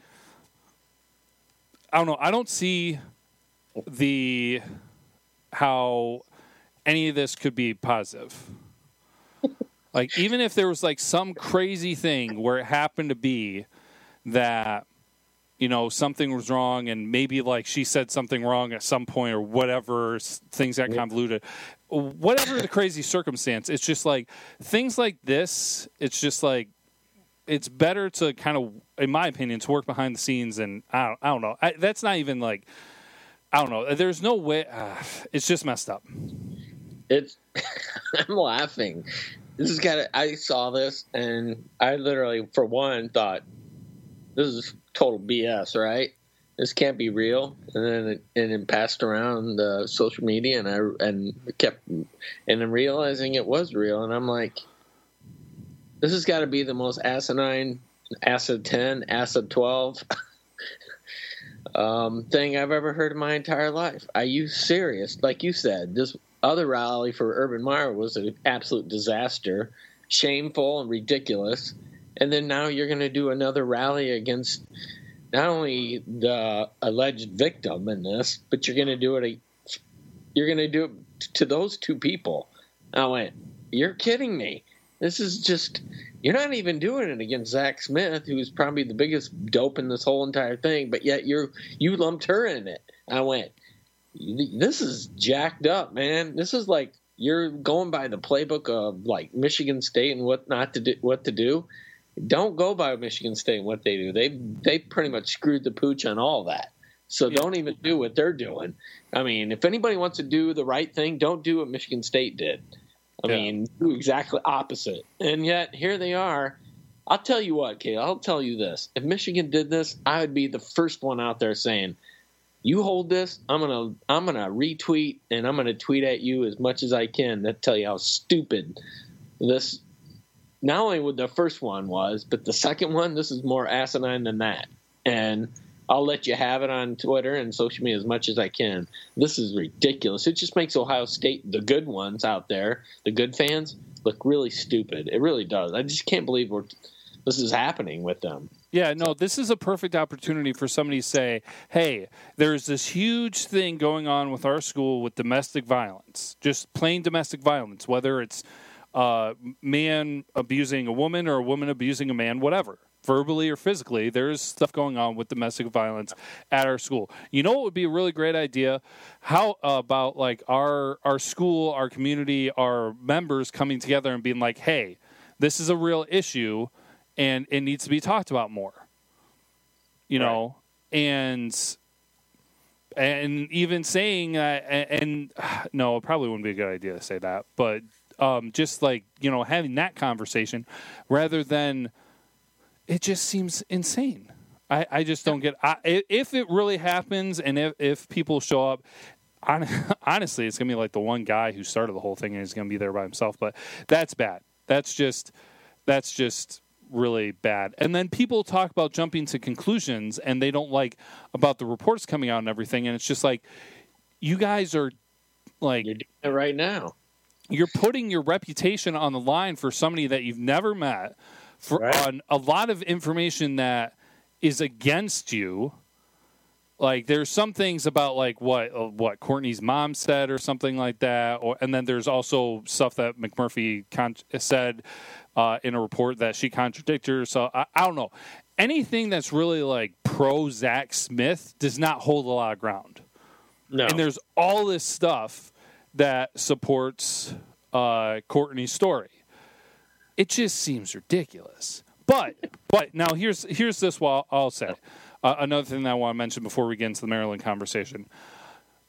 i don't know. I don't see the how any of this could be positive like even if there was like some crazy thing where it happened to be that you know something was wrong and maybe like she said something wrong at some point or whatever things got convoluted whatever the crazy circumstance it's just like things like this it's just like it's better to kind of in my opinion to work behind the scenes and i don't, I don't know I, that's not even like i don't know there's no way uh, it's just messed up. It's i'm laughing this is kind of i saw this and i literally for one thought this is total BS, right? This can't be real. And then it, and then passed around uh, social media, and I and kept and then realizing it was real, and I'm like, this has got to be the most asinine acid ten, acid twelve. um, thing I've ever heard in my entire life. Are you serious? Like you said, this other rally for Urban Meyer was an absolute disaster, shameful and ridiculous and then now you're going to do another rally against not only the alleged victim in this, but you're going to do it. You're going to do it to those two people. I went, you're kidding me. This is just you're not even doing it against Zach Smith, who's probably the biggest dope in this whole entire thing, but yet you're you lumped her in it. I went, this is jacked up, man. This is like you're going by the playbook of like Michigan State and what not to do, what to do don't go by Michigan State and what they do. They they pretty much screwed the pooch on all that. So yeah. don't even do what they're doing. I mean, if anybody wants to do the right thing, don't do what Michigan State did. I yeah. mean, do exactly opposite. And yet here they are. I'll tell you what, Kate. I'll tell you this: if Michigan did this, I would be the first one out there saying, "You hold this. I'm gonna I'm gonna retweet and I'm gonna tweet at you as much as I can to tell you how stupid this not only what the first one was, but the second one, this is more asinine than that. And I'll let you have it on Twitter and social media as much as I can. This is ridiculous. It just makes Ohio State, the good ones out there, the good fans, look really stupid. It really does. I just can't believe we're, this is happening with them. Yeah, no, this is a perfect opportunity for somebody to say, hey, there's this huge thing going on with our school with domestic violence, just plain domestic violence, whether it's uh, man abusing a woman or a woman abusing a man, whatever, verbally or physically. There's stuff going on with domestic violence at our school. You know what would be a really great idea? How about like our our school, our community, our members coming together and being like, "Hey, this is a real issue, and it needs to be talked about more." You right. know, and and even saying uh, and, and no, it probably wouldn't be a good idea to say that, but um, just like you know having that conversation rather than it just seems insane. I, I just don't get I, if it really happens and if, if people show up. honestly, it's gonna be like the one guy who started the whole thing and he's gonna be there by himself. But that's bad. That's just that's just really bad. And then people talk about jumping to conclusions and they don't like about the reports coming out and everything. And it's just like you guys are like you're doing it right now you're putting your reputation on the line for somebody that you've never met for right. on a lot of information that is against you like there's some things about like what uh, what Courtney's mom said or something like that, or and then there's also stuff that McMurphy con- said uh, in a report that she contradicted herself. So I, I don't know anything that's really like pro Zach Smith does not hold a lot of ground. No, And there's all this stuff that supports uh, Courtney's story. It just seems ridiculous. But but now here's here's this. What I'll say. Uh, another thing that I want to mention before we get into the Maryland conversation.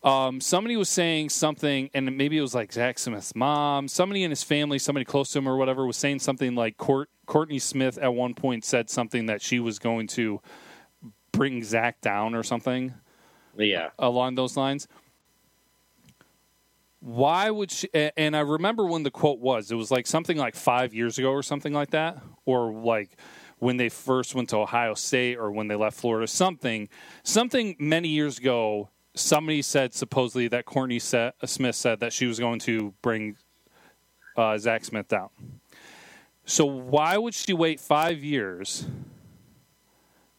Um, somebody was saying something, and maybe it was like Zach Smith's mom. Somebody in his family, somebody close to him or whatever, was saying something like Court, Courtney Smith at one point said something that she was going to bring Zach down or something yeah, along those lines. Why would she? And I remember when the quote was. It was like something like five years ago or something like that, or like when they first went to Ohio State or when they left Florida. Something, something many years ago. Somebody said supposedly that Courtney Smith said that she was going to bring uh, Zach Smith down. So why would she wait five years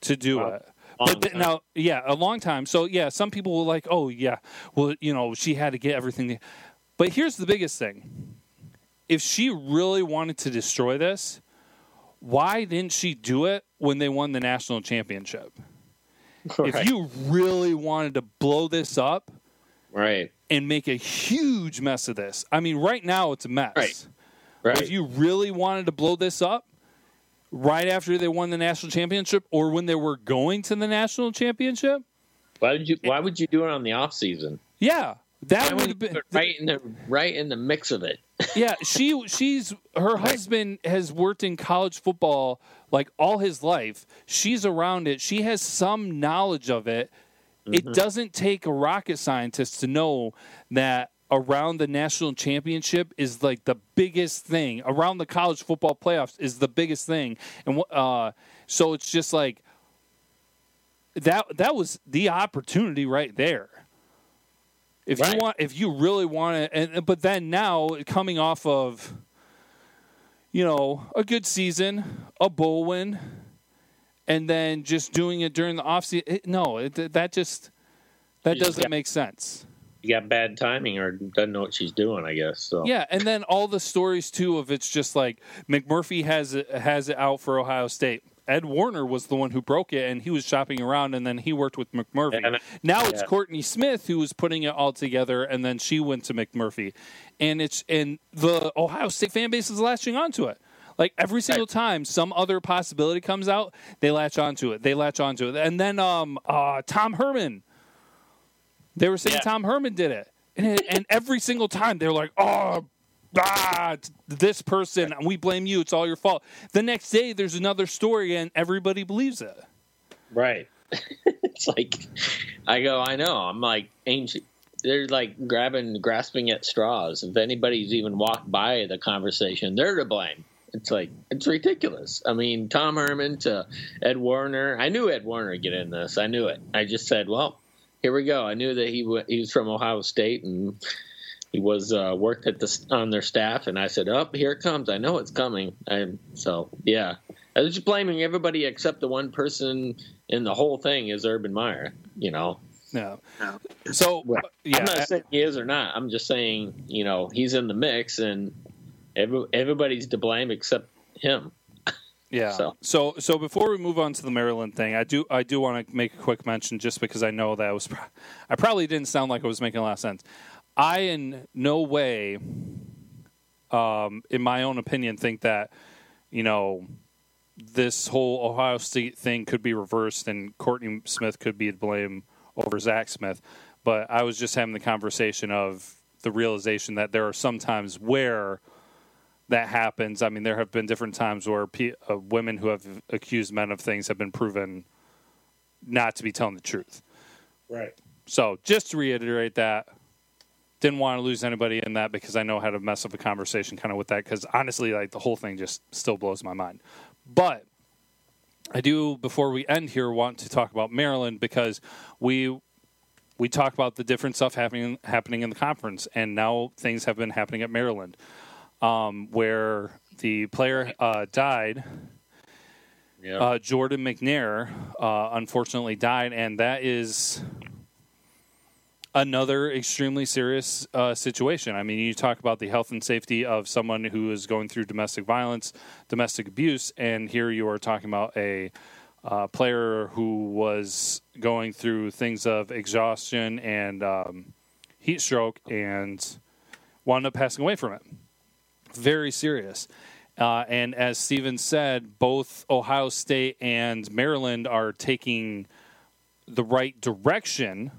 to do Wow. it? But th- now, yeah, a long time. So yeah, some people were like, "Oh yeah, well, you know, she had to get everything." But here's the biggest thing: if she really wanted to destroy this, why didn't she do it when they won the national championship? right. If you really wanted to blow this up right, and make a huge mess of this, I mean, right now it's a mess. Right. Right, If you really wanted to blow this up right after they won the national championship or when they were going to the national championship, why did you? Why would you do it on the off season? yeah, that would would have been right in the right in the mix of it? Yeah. She she's her husband has worked in college football like all his life. She's around it. She has some knowledge of it. It doesn't take a rocket scientist to know that around the national championship is like the biggest thing. Around the college football playoffs is the biggest thing, and uh, so it's just like that. That was the opportunity right there. If you want, if you really want to, and but then now coming off of, you know, a good season, a bowl win, and then just doing it during the offseason, it, no, it, that just that doesn't make sense. You got bad timing or doesn't know what she's doing. I guess so. Yeah, and then all the stories too of it's just like McMurphy has it has it out for Ohio State. Ed Warner was the one who broke it, and he was shopping around, and then he worked with McMurphy. And- now it's. Courtney Smith who was putting it all together, and then she went to McMurphy, and it's and the Ohio State fan base is latching onto it. Like every single time some other possibility comes out, they latch onto it. They latch onto it, and then um, uh, Tom Herman. They were saying Yeah. Tom Herman did it, and, it, and every single time they're like, "Oh, ah, this person, we blame you. It's all your fault." The next day, there's another story, and everybody believes it. Right. it's like I go, I know. I'm like ancient. They're like grabbing, grasping at straws. If anybody's even walked by the conversation, they're to blame. It's like it's ridiculous. I mean, Tom Herman to Ed Warner. I knew Ed Warner would get in this. I knew it. I just said, well, here we go. I knew that he w- he was from Ohio State and he was uh, worked at the on their staff. And I said, up here it comes. I know it's coming. And so yeah, I was just blaming everybody except the one person in the whole thing is Urban Meyer. You know, No. So Well, yeah, I'm not saying he is or not. I'm just saying you know he's in the mix and every, everybody's to blame except him. Yeah. So. So- so before we move on to the Maryland thing, I do I do want to make a quick mention just because I know that I was I probably didn't sound like I was making a lot of sense. I in no way, um, in my own opinion, think that you know this whole Ohio State thing could be reversed and Courtney Smith could be to blame over Zach Smith. But I was just having the conversation of the realization that there are some times where that happens. I mean, there have been different times where pe- uh, women who have accused men of things have been proven not to be telling the truth. Right. So, just to reiterate that, didn't want to lose anybody in that because I know how to mess up a conversation kind of with that because honestly, like the whole thing just still blows my mind. But I do, before we end here, want to talk about Maryland because we we talk about the different stuff happening happening in the conference, and now things have been happening at Maryland, um, where the player uh, died. Yeah. uh, Jordan McNair uh, unfortunately died, and that is another extremely serious uh, situation. I mean, you talk about the health and safety of someone who is going through domestic violence, domestic abuse, and here you are talking about a uh, player who was going through things of exhaustion and um, heat stroke and wound up passing away from it. Very serious. Uh, and as Steven said, both Ohio State and Maryland are taking the right direction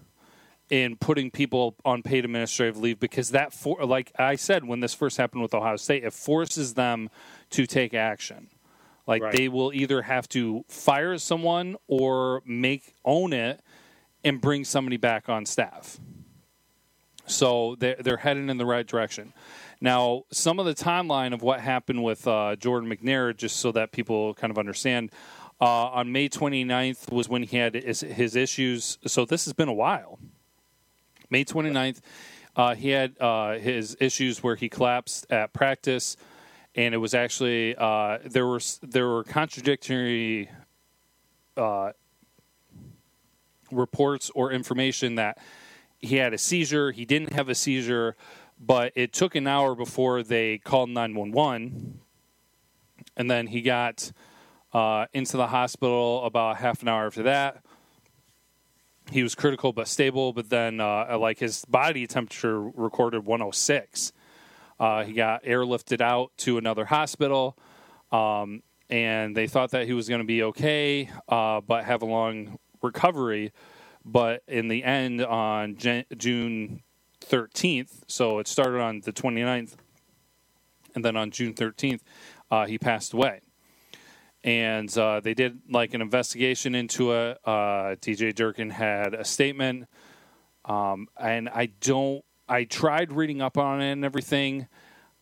in putting people on paid administrative leave because that, for, like I said, when this first happened with Ohio State, it forces them to take action. Like Right. they will either have to fire someone or make own it and bring somebody back on staff. So they're, they're heading in the right direction. Now, some of the timeline of what happened with uh, Jordan McNair, just so that people kind of understand, uh, on May 29th was when he had his, his issues. So this has been a while. May 29th, uh, he had uh, his issues where he collapsed at practice, and it was actually uh, there were there were contradictory uh, reports or information that he had a seizure. He didn't have a seizure, but it took an hour before they called 911. And then he got uh, into the hospital about half an hour after that. He was critical but stable, but then uh, like his body temperature recorded 106. Uh, he got airlifted out to another hospital, um, and they thought that he was going to be okay, uh, but have a long recovery. But in the end, on June 13th, so it started on the 29th, and then on June 13th, uh, he passed away. And uh, they did like an investigation into it. Uh, DJ Durkin had a statement, um, and I don't. I tried reading up on it and everything.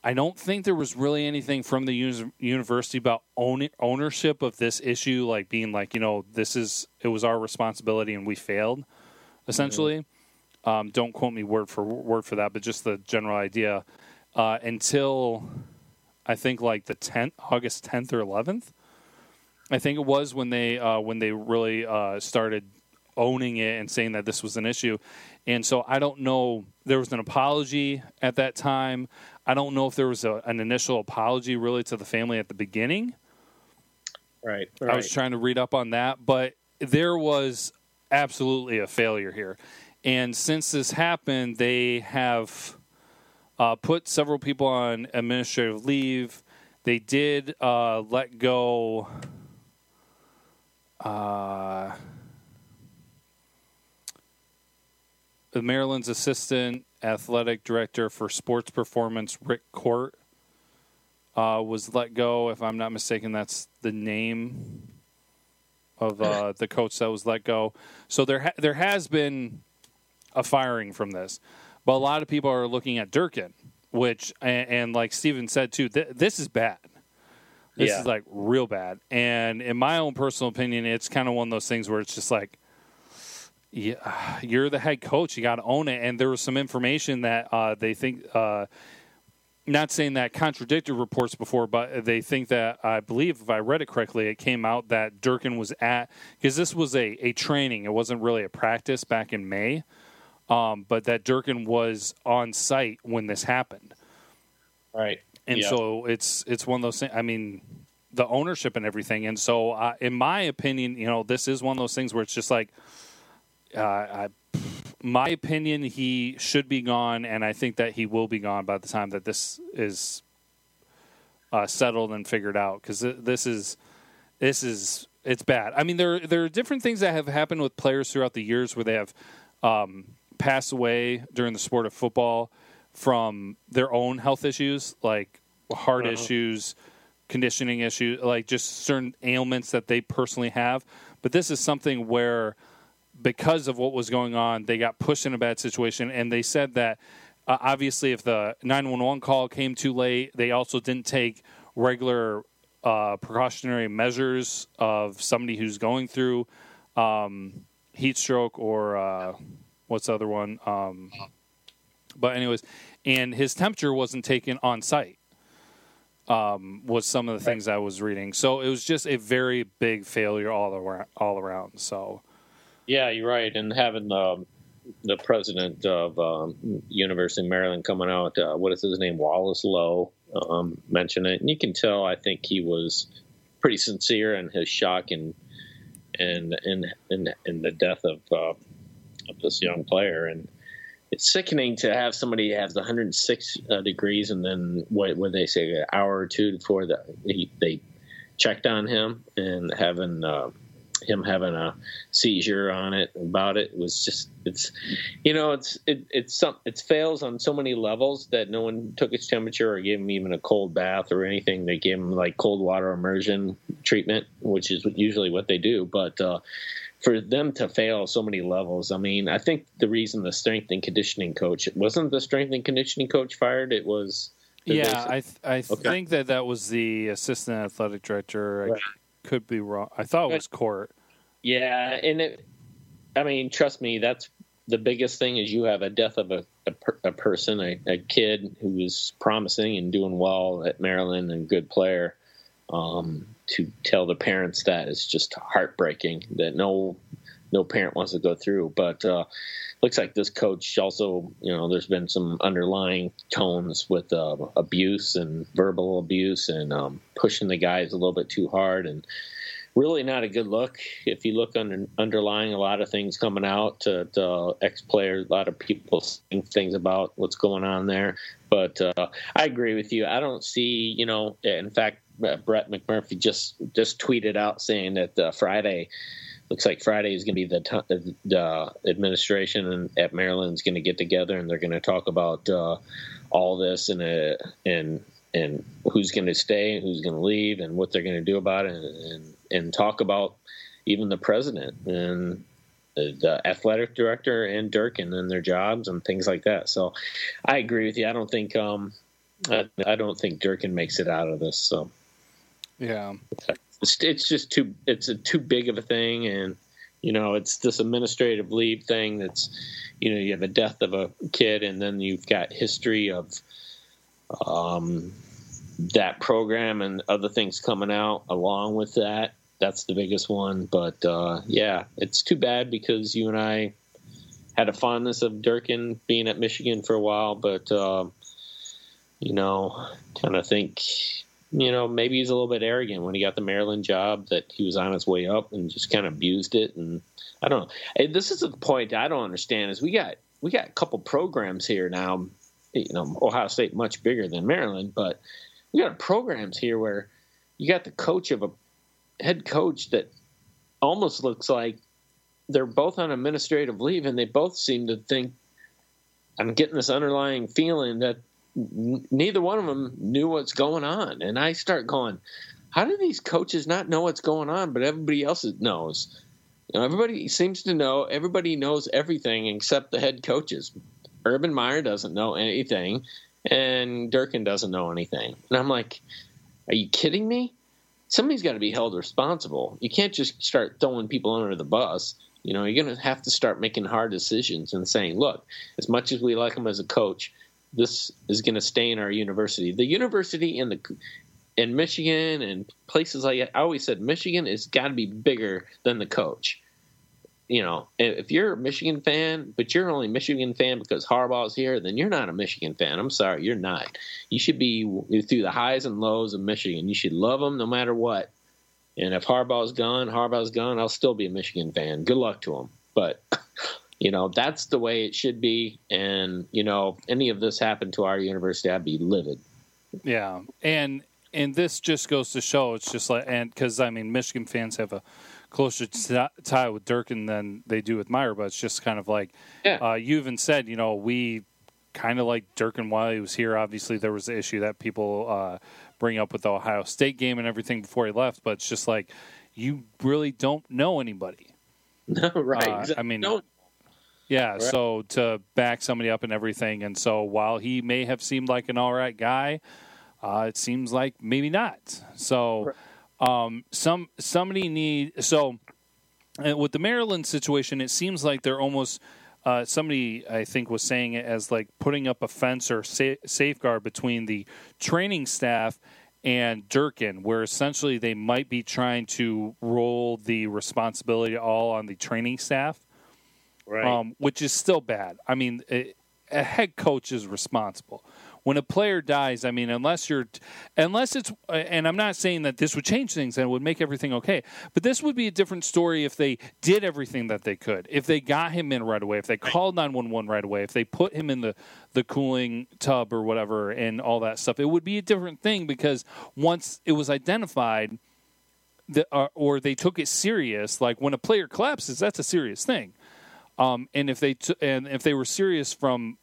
I don't think there was really anything from the uni- university about own- ownership of this issue, like being like, you know, this is it was our responsibility and we failed, essentially. Um, don't quote me word for word for that, but just the general idea. Uh, until I think like the tenth, August tenth or eleventh, I think it was when they uh, when they really uh, started owning it and saying that this was an issue. And so I don't know. There was an apology at that time. I don't know if there was a, an initial apology really to the family at the beginning. right. I was trying to read up on that, but there was absolutely a failure here. And since this happened, they have uh, put several people on administrative leave. They did uh, let go. Uh, the Maryland's assistant athletic director for sports performance, Rick Court, uh, was let go. If I'm not mistaken, that's the name of uh, the coach that was let go. So there ha- there has been a firing from this, but a lot of people are looking at Durkin, which and, and like Steven said too, th- this is bad. This Yeah. is like real bad. And in my own personal opinion, it's kind of one of those things where it's just like yeah, you're the head coach. You got to own it. And there was some information that uh, they think, uh, not saying that contradicted reports before, but they think that I believe, if I read it correctly, it came out that Durkin was at because this was a, a training. It wasn't really a practice back in May, um, but that Durkin was on site when this happened. Right. And Yeah. so it's it's one of those things. I mean, the ownership and everything. And so, uh, in my opinion, you know, this is one of those things where it's just like, uh, I, my opinion, he should be gone, and I think that he will be gone by the time that this is uh, settled and figured out. Because this is this is it's bad. I mean, there there are different things that have happened with players throughout the years where they have um, passed away during the sport of football from their own health issues, like heart Uh-huh. issues, conditioning issues, like just certain ailments that they personally have. But this is something where, because of what was going on, they got pushed in a bad situation, and they said that uh, obviously if the 911 call came too late, they also didn't take regular uh, precautionary measures of somebody who's going through um, heat stroke or uh, what's the other one? Um, but anyways, and his temperature wasn't taken on site. Um, was some of the things I was reading. So it was just a very big failure all around. All around. So yeah, you're right. And having the the president of um, University of Maryland coming out, uh, what is his name, Wallace Loh, um, mention it, and you can tell. I think he was pretty sincere in his shock and and in in in the death of uh, of this young player and it's sickening to have somebody have 106 uh, degrees and then what would they say an hour or two before the, he, they checked on him and having uh, him having a seizure on it about it, was just it's you know it's it, it's some it fails on so many levels that no one took his temperature or gave him even a cold bath or anything. They gave him like cold water immersion treatment which is usually what they do. But uh, for them to fail so many levels i mean i think the reason the strength and conditioning coach it wasn't the strength and conditioning coach fired it was yeah i th- i okay. think that that was the assistant athletic director right could be wrong. I thought it was Court. Yeah, and it. I mean, trust me, that's the biggest thing is you have a death of a a, per, a person, a, a, kid who is promising and doing well at Maryland and good player. Um, to tell the parents that is just heartbreaking that no no parent wants to go through. But uh, looks like this coach also, you know, there's been some underlying tones with uh, abuse and verbal abuse and um, pushing the guys a little bit too hard and really not a good look. If you look under underlying a lot of things coming out to, ex players, a lot of people saying things about what's going on there. But uh, I agree with you. I don't see, you know, in fact, Brett McMurphy just just tweeted out saying that uh, Friday looks like Friday is going to be the, t- the administration at Maryland is going to get together and they're going to talk about uh, all this and uh, and and who's going to stay and who's going to leave and what they're going to do about it and, and, and talk about even the president and the athletic director and Durkin and their jobs and things like that. So I agree with you. I don't think um, I, I don't think Durkin makes it out of this. So yeah, it's, it's just too it's a too big of a thing, and you know it's this administrative leave thing. That's you know you have a death of a kid, and then you've got history of um, that program and other things coming out along with that. That's the biggest one, but uh, yeah, it's too bad because you and I had a fondness of Durkin being at Michigan for a while, but uh, you know, kind of think you know, maybe he's a little bit arrogant when he got the Maryland job that he was on his way up and just kind of abused it. And I don't know. This is the point I don't understand is we got we got a couple programs here now. You know, Ohio State much bigger than Maryland, but we got programs here where you got the coach of a head coach that almost looks like they're both on administrative leave and they both seem to think I'm getting this underlying feeling that neither one of them knew what's going on. And I start going, how do these coaches not know what's going on, but everybody else knows? You know, everybody seems to know. Everybody knows everything except the head coaches. Urban Meyer doesn't know anything, and Durkin doesn't know anything. And I'm like, are you kidding me? Somebody's got to be held responsible. You can't just start throwing people under the bus. You know, you're going to have to start making hard decisions and saying, look, as much as we like him as a coach, this is going to stay in our university. The university in the in Michigan and places like that, I always said Michigan has got to be bigger than the coach. You know, if you're a Michigan fan, but you're only Michigan fan because Harbaugh's here, then you're not a Michigan fan. I'm sorry, you're not. You should be through the highs and lows of Michigan. You should love them no matter what. And if Harbaugh's gone, Harbaugh's gone. I'll still be a Michigan fan. Good luck to him. But you know that's the way it should be. And you know any of this happened to our university i'd be livid. Yeah. And and this just goes to show it's just like and because i mean michigan fans have a closer tie with durkin than they do with meyer but it's just kind of like yeah. uh, you even said you know we kind of like durkin while he was here. Obviously there was the issue that people uh, bring up with the ohio state game and everything before he left but it's just like you really don't know anybody. No right. Uh, i mean no yeah, right. so to back somebody up and everything, and so while he may have seemed like an all right guy, uh, it seems like maybe not. So, um, some somebody need so uh, with the Maryland situation, it seems like they're almost. Uh, somebody I think was saying it as like putting up a fence or sa- safeguard between the training staff and Durkin, where essentially they might be trying to roll the responsibility all on the training staff, Right. um, which is still bad. I mean, a, a head coach is responsible. When a player dies, I mean, unless you're, unless it's, and I'm not saying that this would change things and would make everything okay, but this would be a different story if they did everything that they could, if they got him in right away, if they called 911 right away, if they put him in the the cooling tub or whatever, and all that stuff. It would be a different thing because once it was identified, that, uh, or they took it serious. Like when a player collapses, that's a serious thing. Um, and if they t- and if they were serious from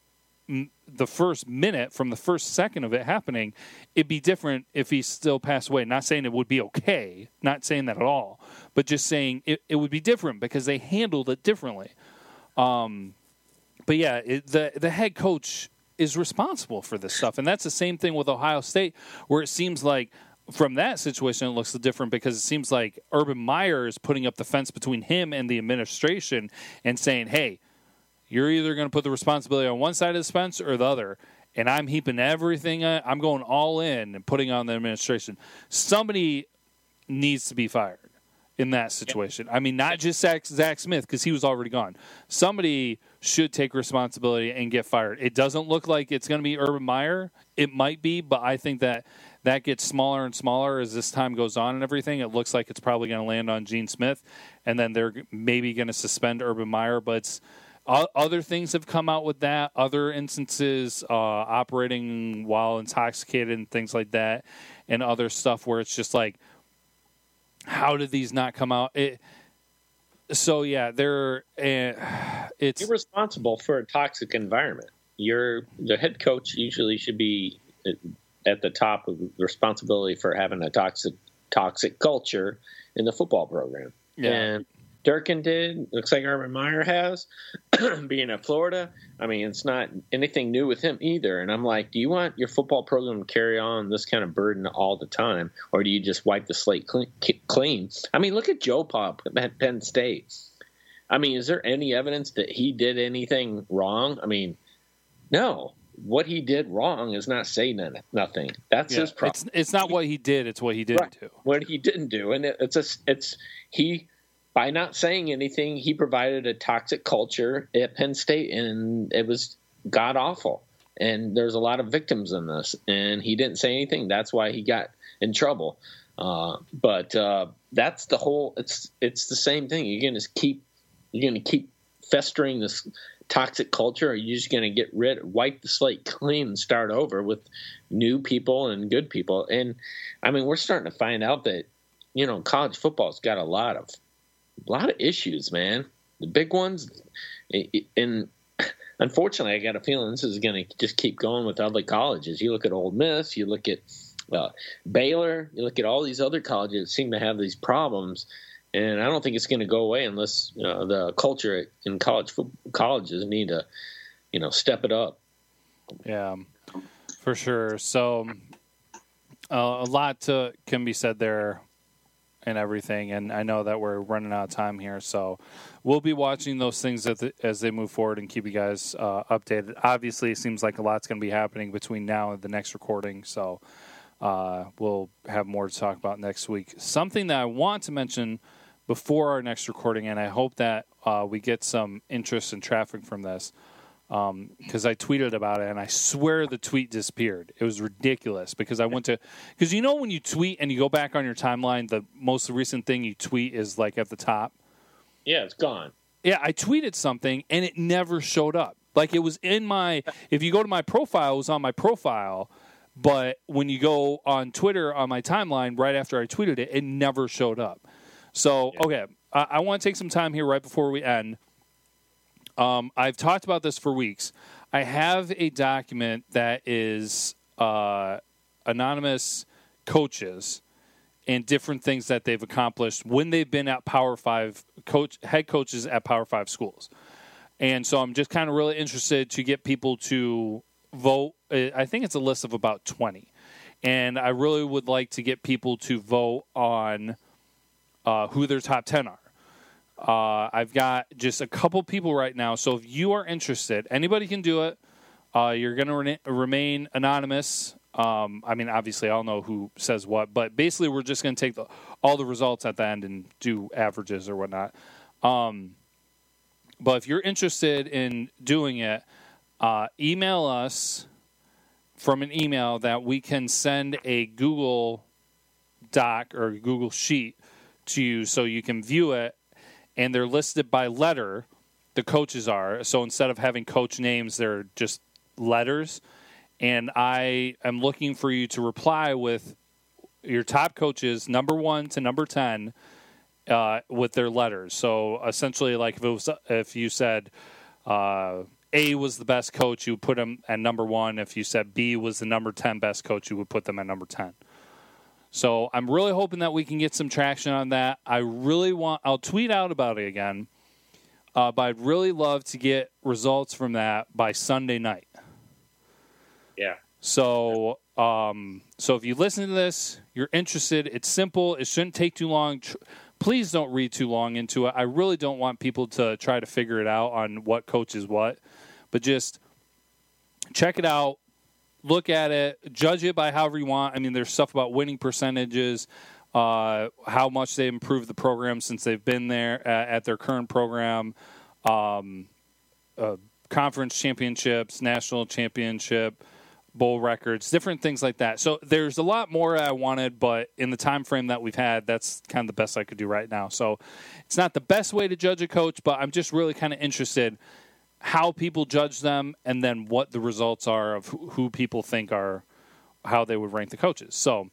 m- the first minute, from the first second of it happening, it'd be different if he still passed away. Not saying it would be okay, not saying that at all, but just saying it, it would be different because they handled it differently. Um, but yeah, it, the the head coach is responsible for this stuff, and that's the same thing with Ohio State, where it seems like from that situation it looks different because it seems like Urban Meyer is putting up the fence between him and the administration and saying, "Hey, you're either going to put the responsibility on one side of the fence or the other." And I'm heaping everything. uh, I'm going all in and putting on the administration. Somebody needs to be fired in that situation. I mean, not just Zach, Zach Smith because he was already gone. Somebody should take responsibility and get fired. It doesn't look like it's going to be Urban Meyer. It might be, but I think that that gets smaller and smaller as this time goes on and everything. It looks like it's probably going to land on Gene Smith, and then they're maybe going to suspend Urban Meyer. But other things have come out with that. Other instances, uh, operating while intoxicated and things like that, and other stuff where it's just like how did these not come out? It, so yeah, they're uh, it's You're responsible for a toxic environment. You're the head coach usually should be at the top of responsibility for having a toxic toxic culture in the football program. Yeah. And Durkin did. Looks like Urban Meyer has. Being at Florida, I mean, it's not anything new with him either. And I'm like, do you want your football program to carry on this kind of burden all the time, or do you just wipe the slate clean? clean? I mean, look at Joe Pa at Penn State. I mean, is there any evidence that he did anything wrong? I mean, no. What he did wrong is not saying nothing. That's yeah, his problem. it's it's not what he did; it's what he didn't Right. do. what he didn't do, and it, it's a, it's he by not saying anything, he provided a toxic culture at Penn State, and it was god awful. And there's a lot of victims in this, and he didn't say anything. That's why he got in trouble. Uh, but uh, that's the whole. It's it's the same thing. You're gonna keep you're gonna keep festering this toxic culture. Are you just gonna get rid, wipe the slate clean, and start over with new people and good people? And I mean, we're starting to find out that you know college football's got a lot of a lot of issues, man. The big ones, and unfortunately, I got a feeling this is going to just keep going with other colleges. You look at Ole Miss, you look at uh, Baylor, you look at all these other colleges that seem to have these problems, and I don't think it's going to go away unless you know, the culture in college colleges need to, you know, step it up. Yeah, for sure. So uh, a lot to, can be said there and everything. And I know that we're running out of time here, so we'll be watching those things as, the, as they move forward and keep you guys uh, updated. Obviously, it seems like a lot's going to be happening between now and the next recording, so uh, we'll have more to talk about next week. Something that I want to mention before our next recording, and I hope that uh, we get some interest and traffic from this because um, I tweeted about it and I swear the tweet disappeared. It was ridiculous because I went to because you know when you tweet and you go back on your timeline, the most recent thing you tweet is like at the top. Yeah, it's gone. Yeah, I tweeted something and it never showed up. Like it was in my. If you go to my profile, it was on my profile. But when you go on Twitter on my timeline, right after I tweeted it, it never showed up. So okay, I, I want to take some time here right before we end. Um, I've talked about this for weeks. I have a document that is uh, anonymous coaches and different things that they've accomplished when they've been at Power Five coach head coaches at Power Five schools. And so I'm just kind of really interested to get people to vote. I think it's a list of about 20. And I really would like to get people to vote on uh, who their top 10 are. Uh, I've got just a couple people right now. So if you are interested, anybody can do it. Uh, you're going to re- remain anonymous Um, I mean, obviously, I'll know who says what, but basically, we're just going to take the, all the results at the end and do averages or whatnot. Um, but if you're interested in doing it, uh, email us from an email that we can send a Google Doc or Google Sheet to you so you can view it, and they're listed by letter. The coaches are so instead of having coach names, they're just letters and I am looking for you to reply with your top coaches, number one to number ten, uh, with their letters. So essentially, like if it was, if you said uh, A was the best coach, you would put them at number one. If you said B was the number ten best coach, you would put them at number ten. So I'm really hoping that we can get some traction on that. I really want. I'll tweet out about it again. Uh, but I'd really love to get results from that by Sunday night. Yeah. So, um, so if you listen to this, you're interested. It's simple. It shouldn't take too long. Tr- Please don't read too long into it. I really don't want people to try to figure it out on what coach is what, but just check it out, look at it, judge it by however you want. I mean, there's stuff about winning percentages, uh, how much they improved the program since they've been there at, at their current program, um, uh, conference championships, national championship, bowl records, different things like that. So there's a lot more I wanted, but in the time frame that we've had, that's kind of the best I could do right now. So it's not the best way to judge a coach, but I'm just really kind of interested how people judge them and then what the results are of who, who people think are how they would rank the coaches. So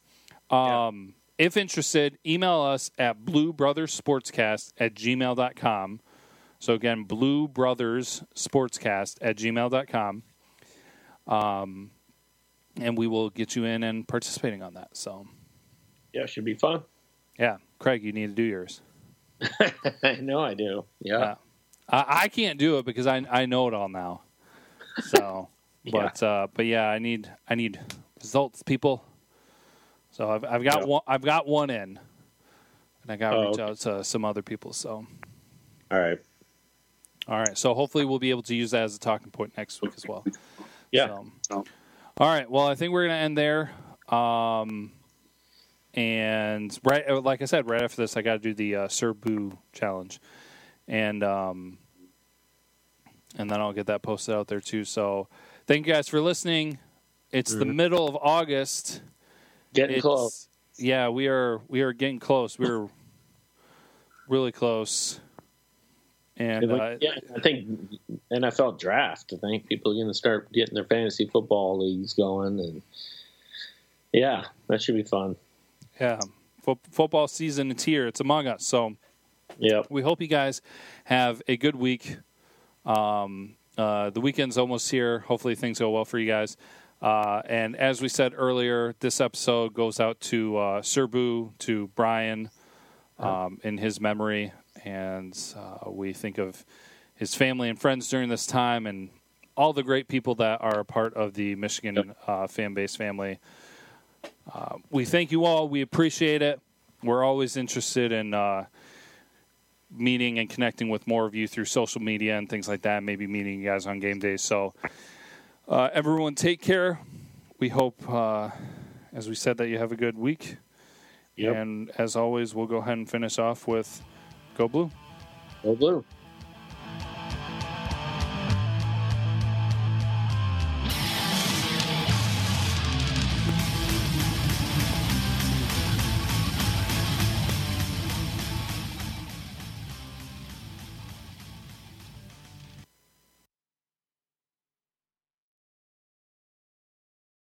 um, yeah. if interested, email us at bluebrothersportscast at gmail.com. So again, Blue Brothers Sportscast at gmail.com. Um, and we will get you in and participating on that. So, yeah, should be fun. Yeah, Craig, you need to do yours. I know I do. Yeah, yeah. I, I, can't do it because I I know it all now. So, yeah. but uh, but yeah, I need I need results, people. So I've I've got yeah. one I've got one in, and I got to oh, reach okay. out to some other people. So, all right, all right. So hopefully we'll be able to use that as a talking point next week as well. Yeah. So, all right. Well, I think we're going to end there. Um, and right, like I said, right after this, I got to do the uh, Sir Boo challenge, and um, and then I'll get that posted out there too. So, thank you guys for listening. It's mm-hmm. the middle of August. Getting it's, close. Yeah, we are. We are getting close. We're really close. And uh, yeah, I think NFL draft. I think people are going to start getting their fantasy football leagues going, and yeah, that should be fun. Yeah, F- football season is here. It's among us. So, yeah, we hope you guys have a good week. Um, uh, the weekend's almost here. Hopefully, things go well for you guys. Uh, and as we said earlier, this episode goes out to uh, Sir Boo, to Brian, um, in his memory and uh, we think of his family and friends during this time and all the great people that are a part of the Michigan uh, fan base family. Uh, we thank you all. We appreciate it. We're always interested in uh, meeting and connecting with more of you through social media and things like that. Maybe meeting you guys on game days. So, uh, everyone, take care. We hope, uh, as we said, that you have a good week. Yep. And as always, we'll go ahead and finish off with Go Blue. Go Blue.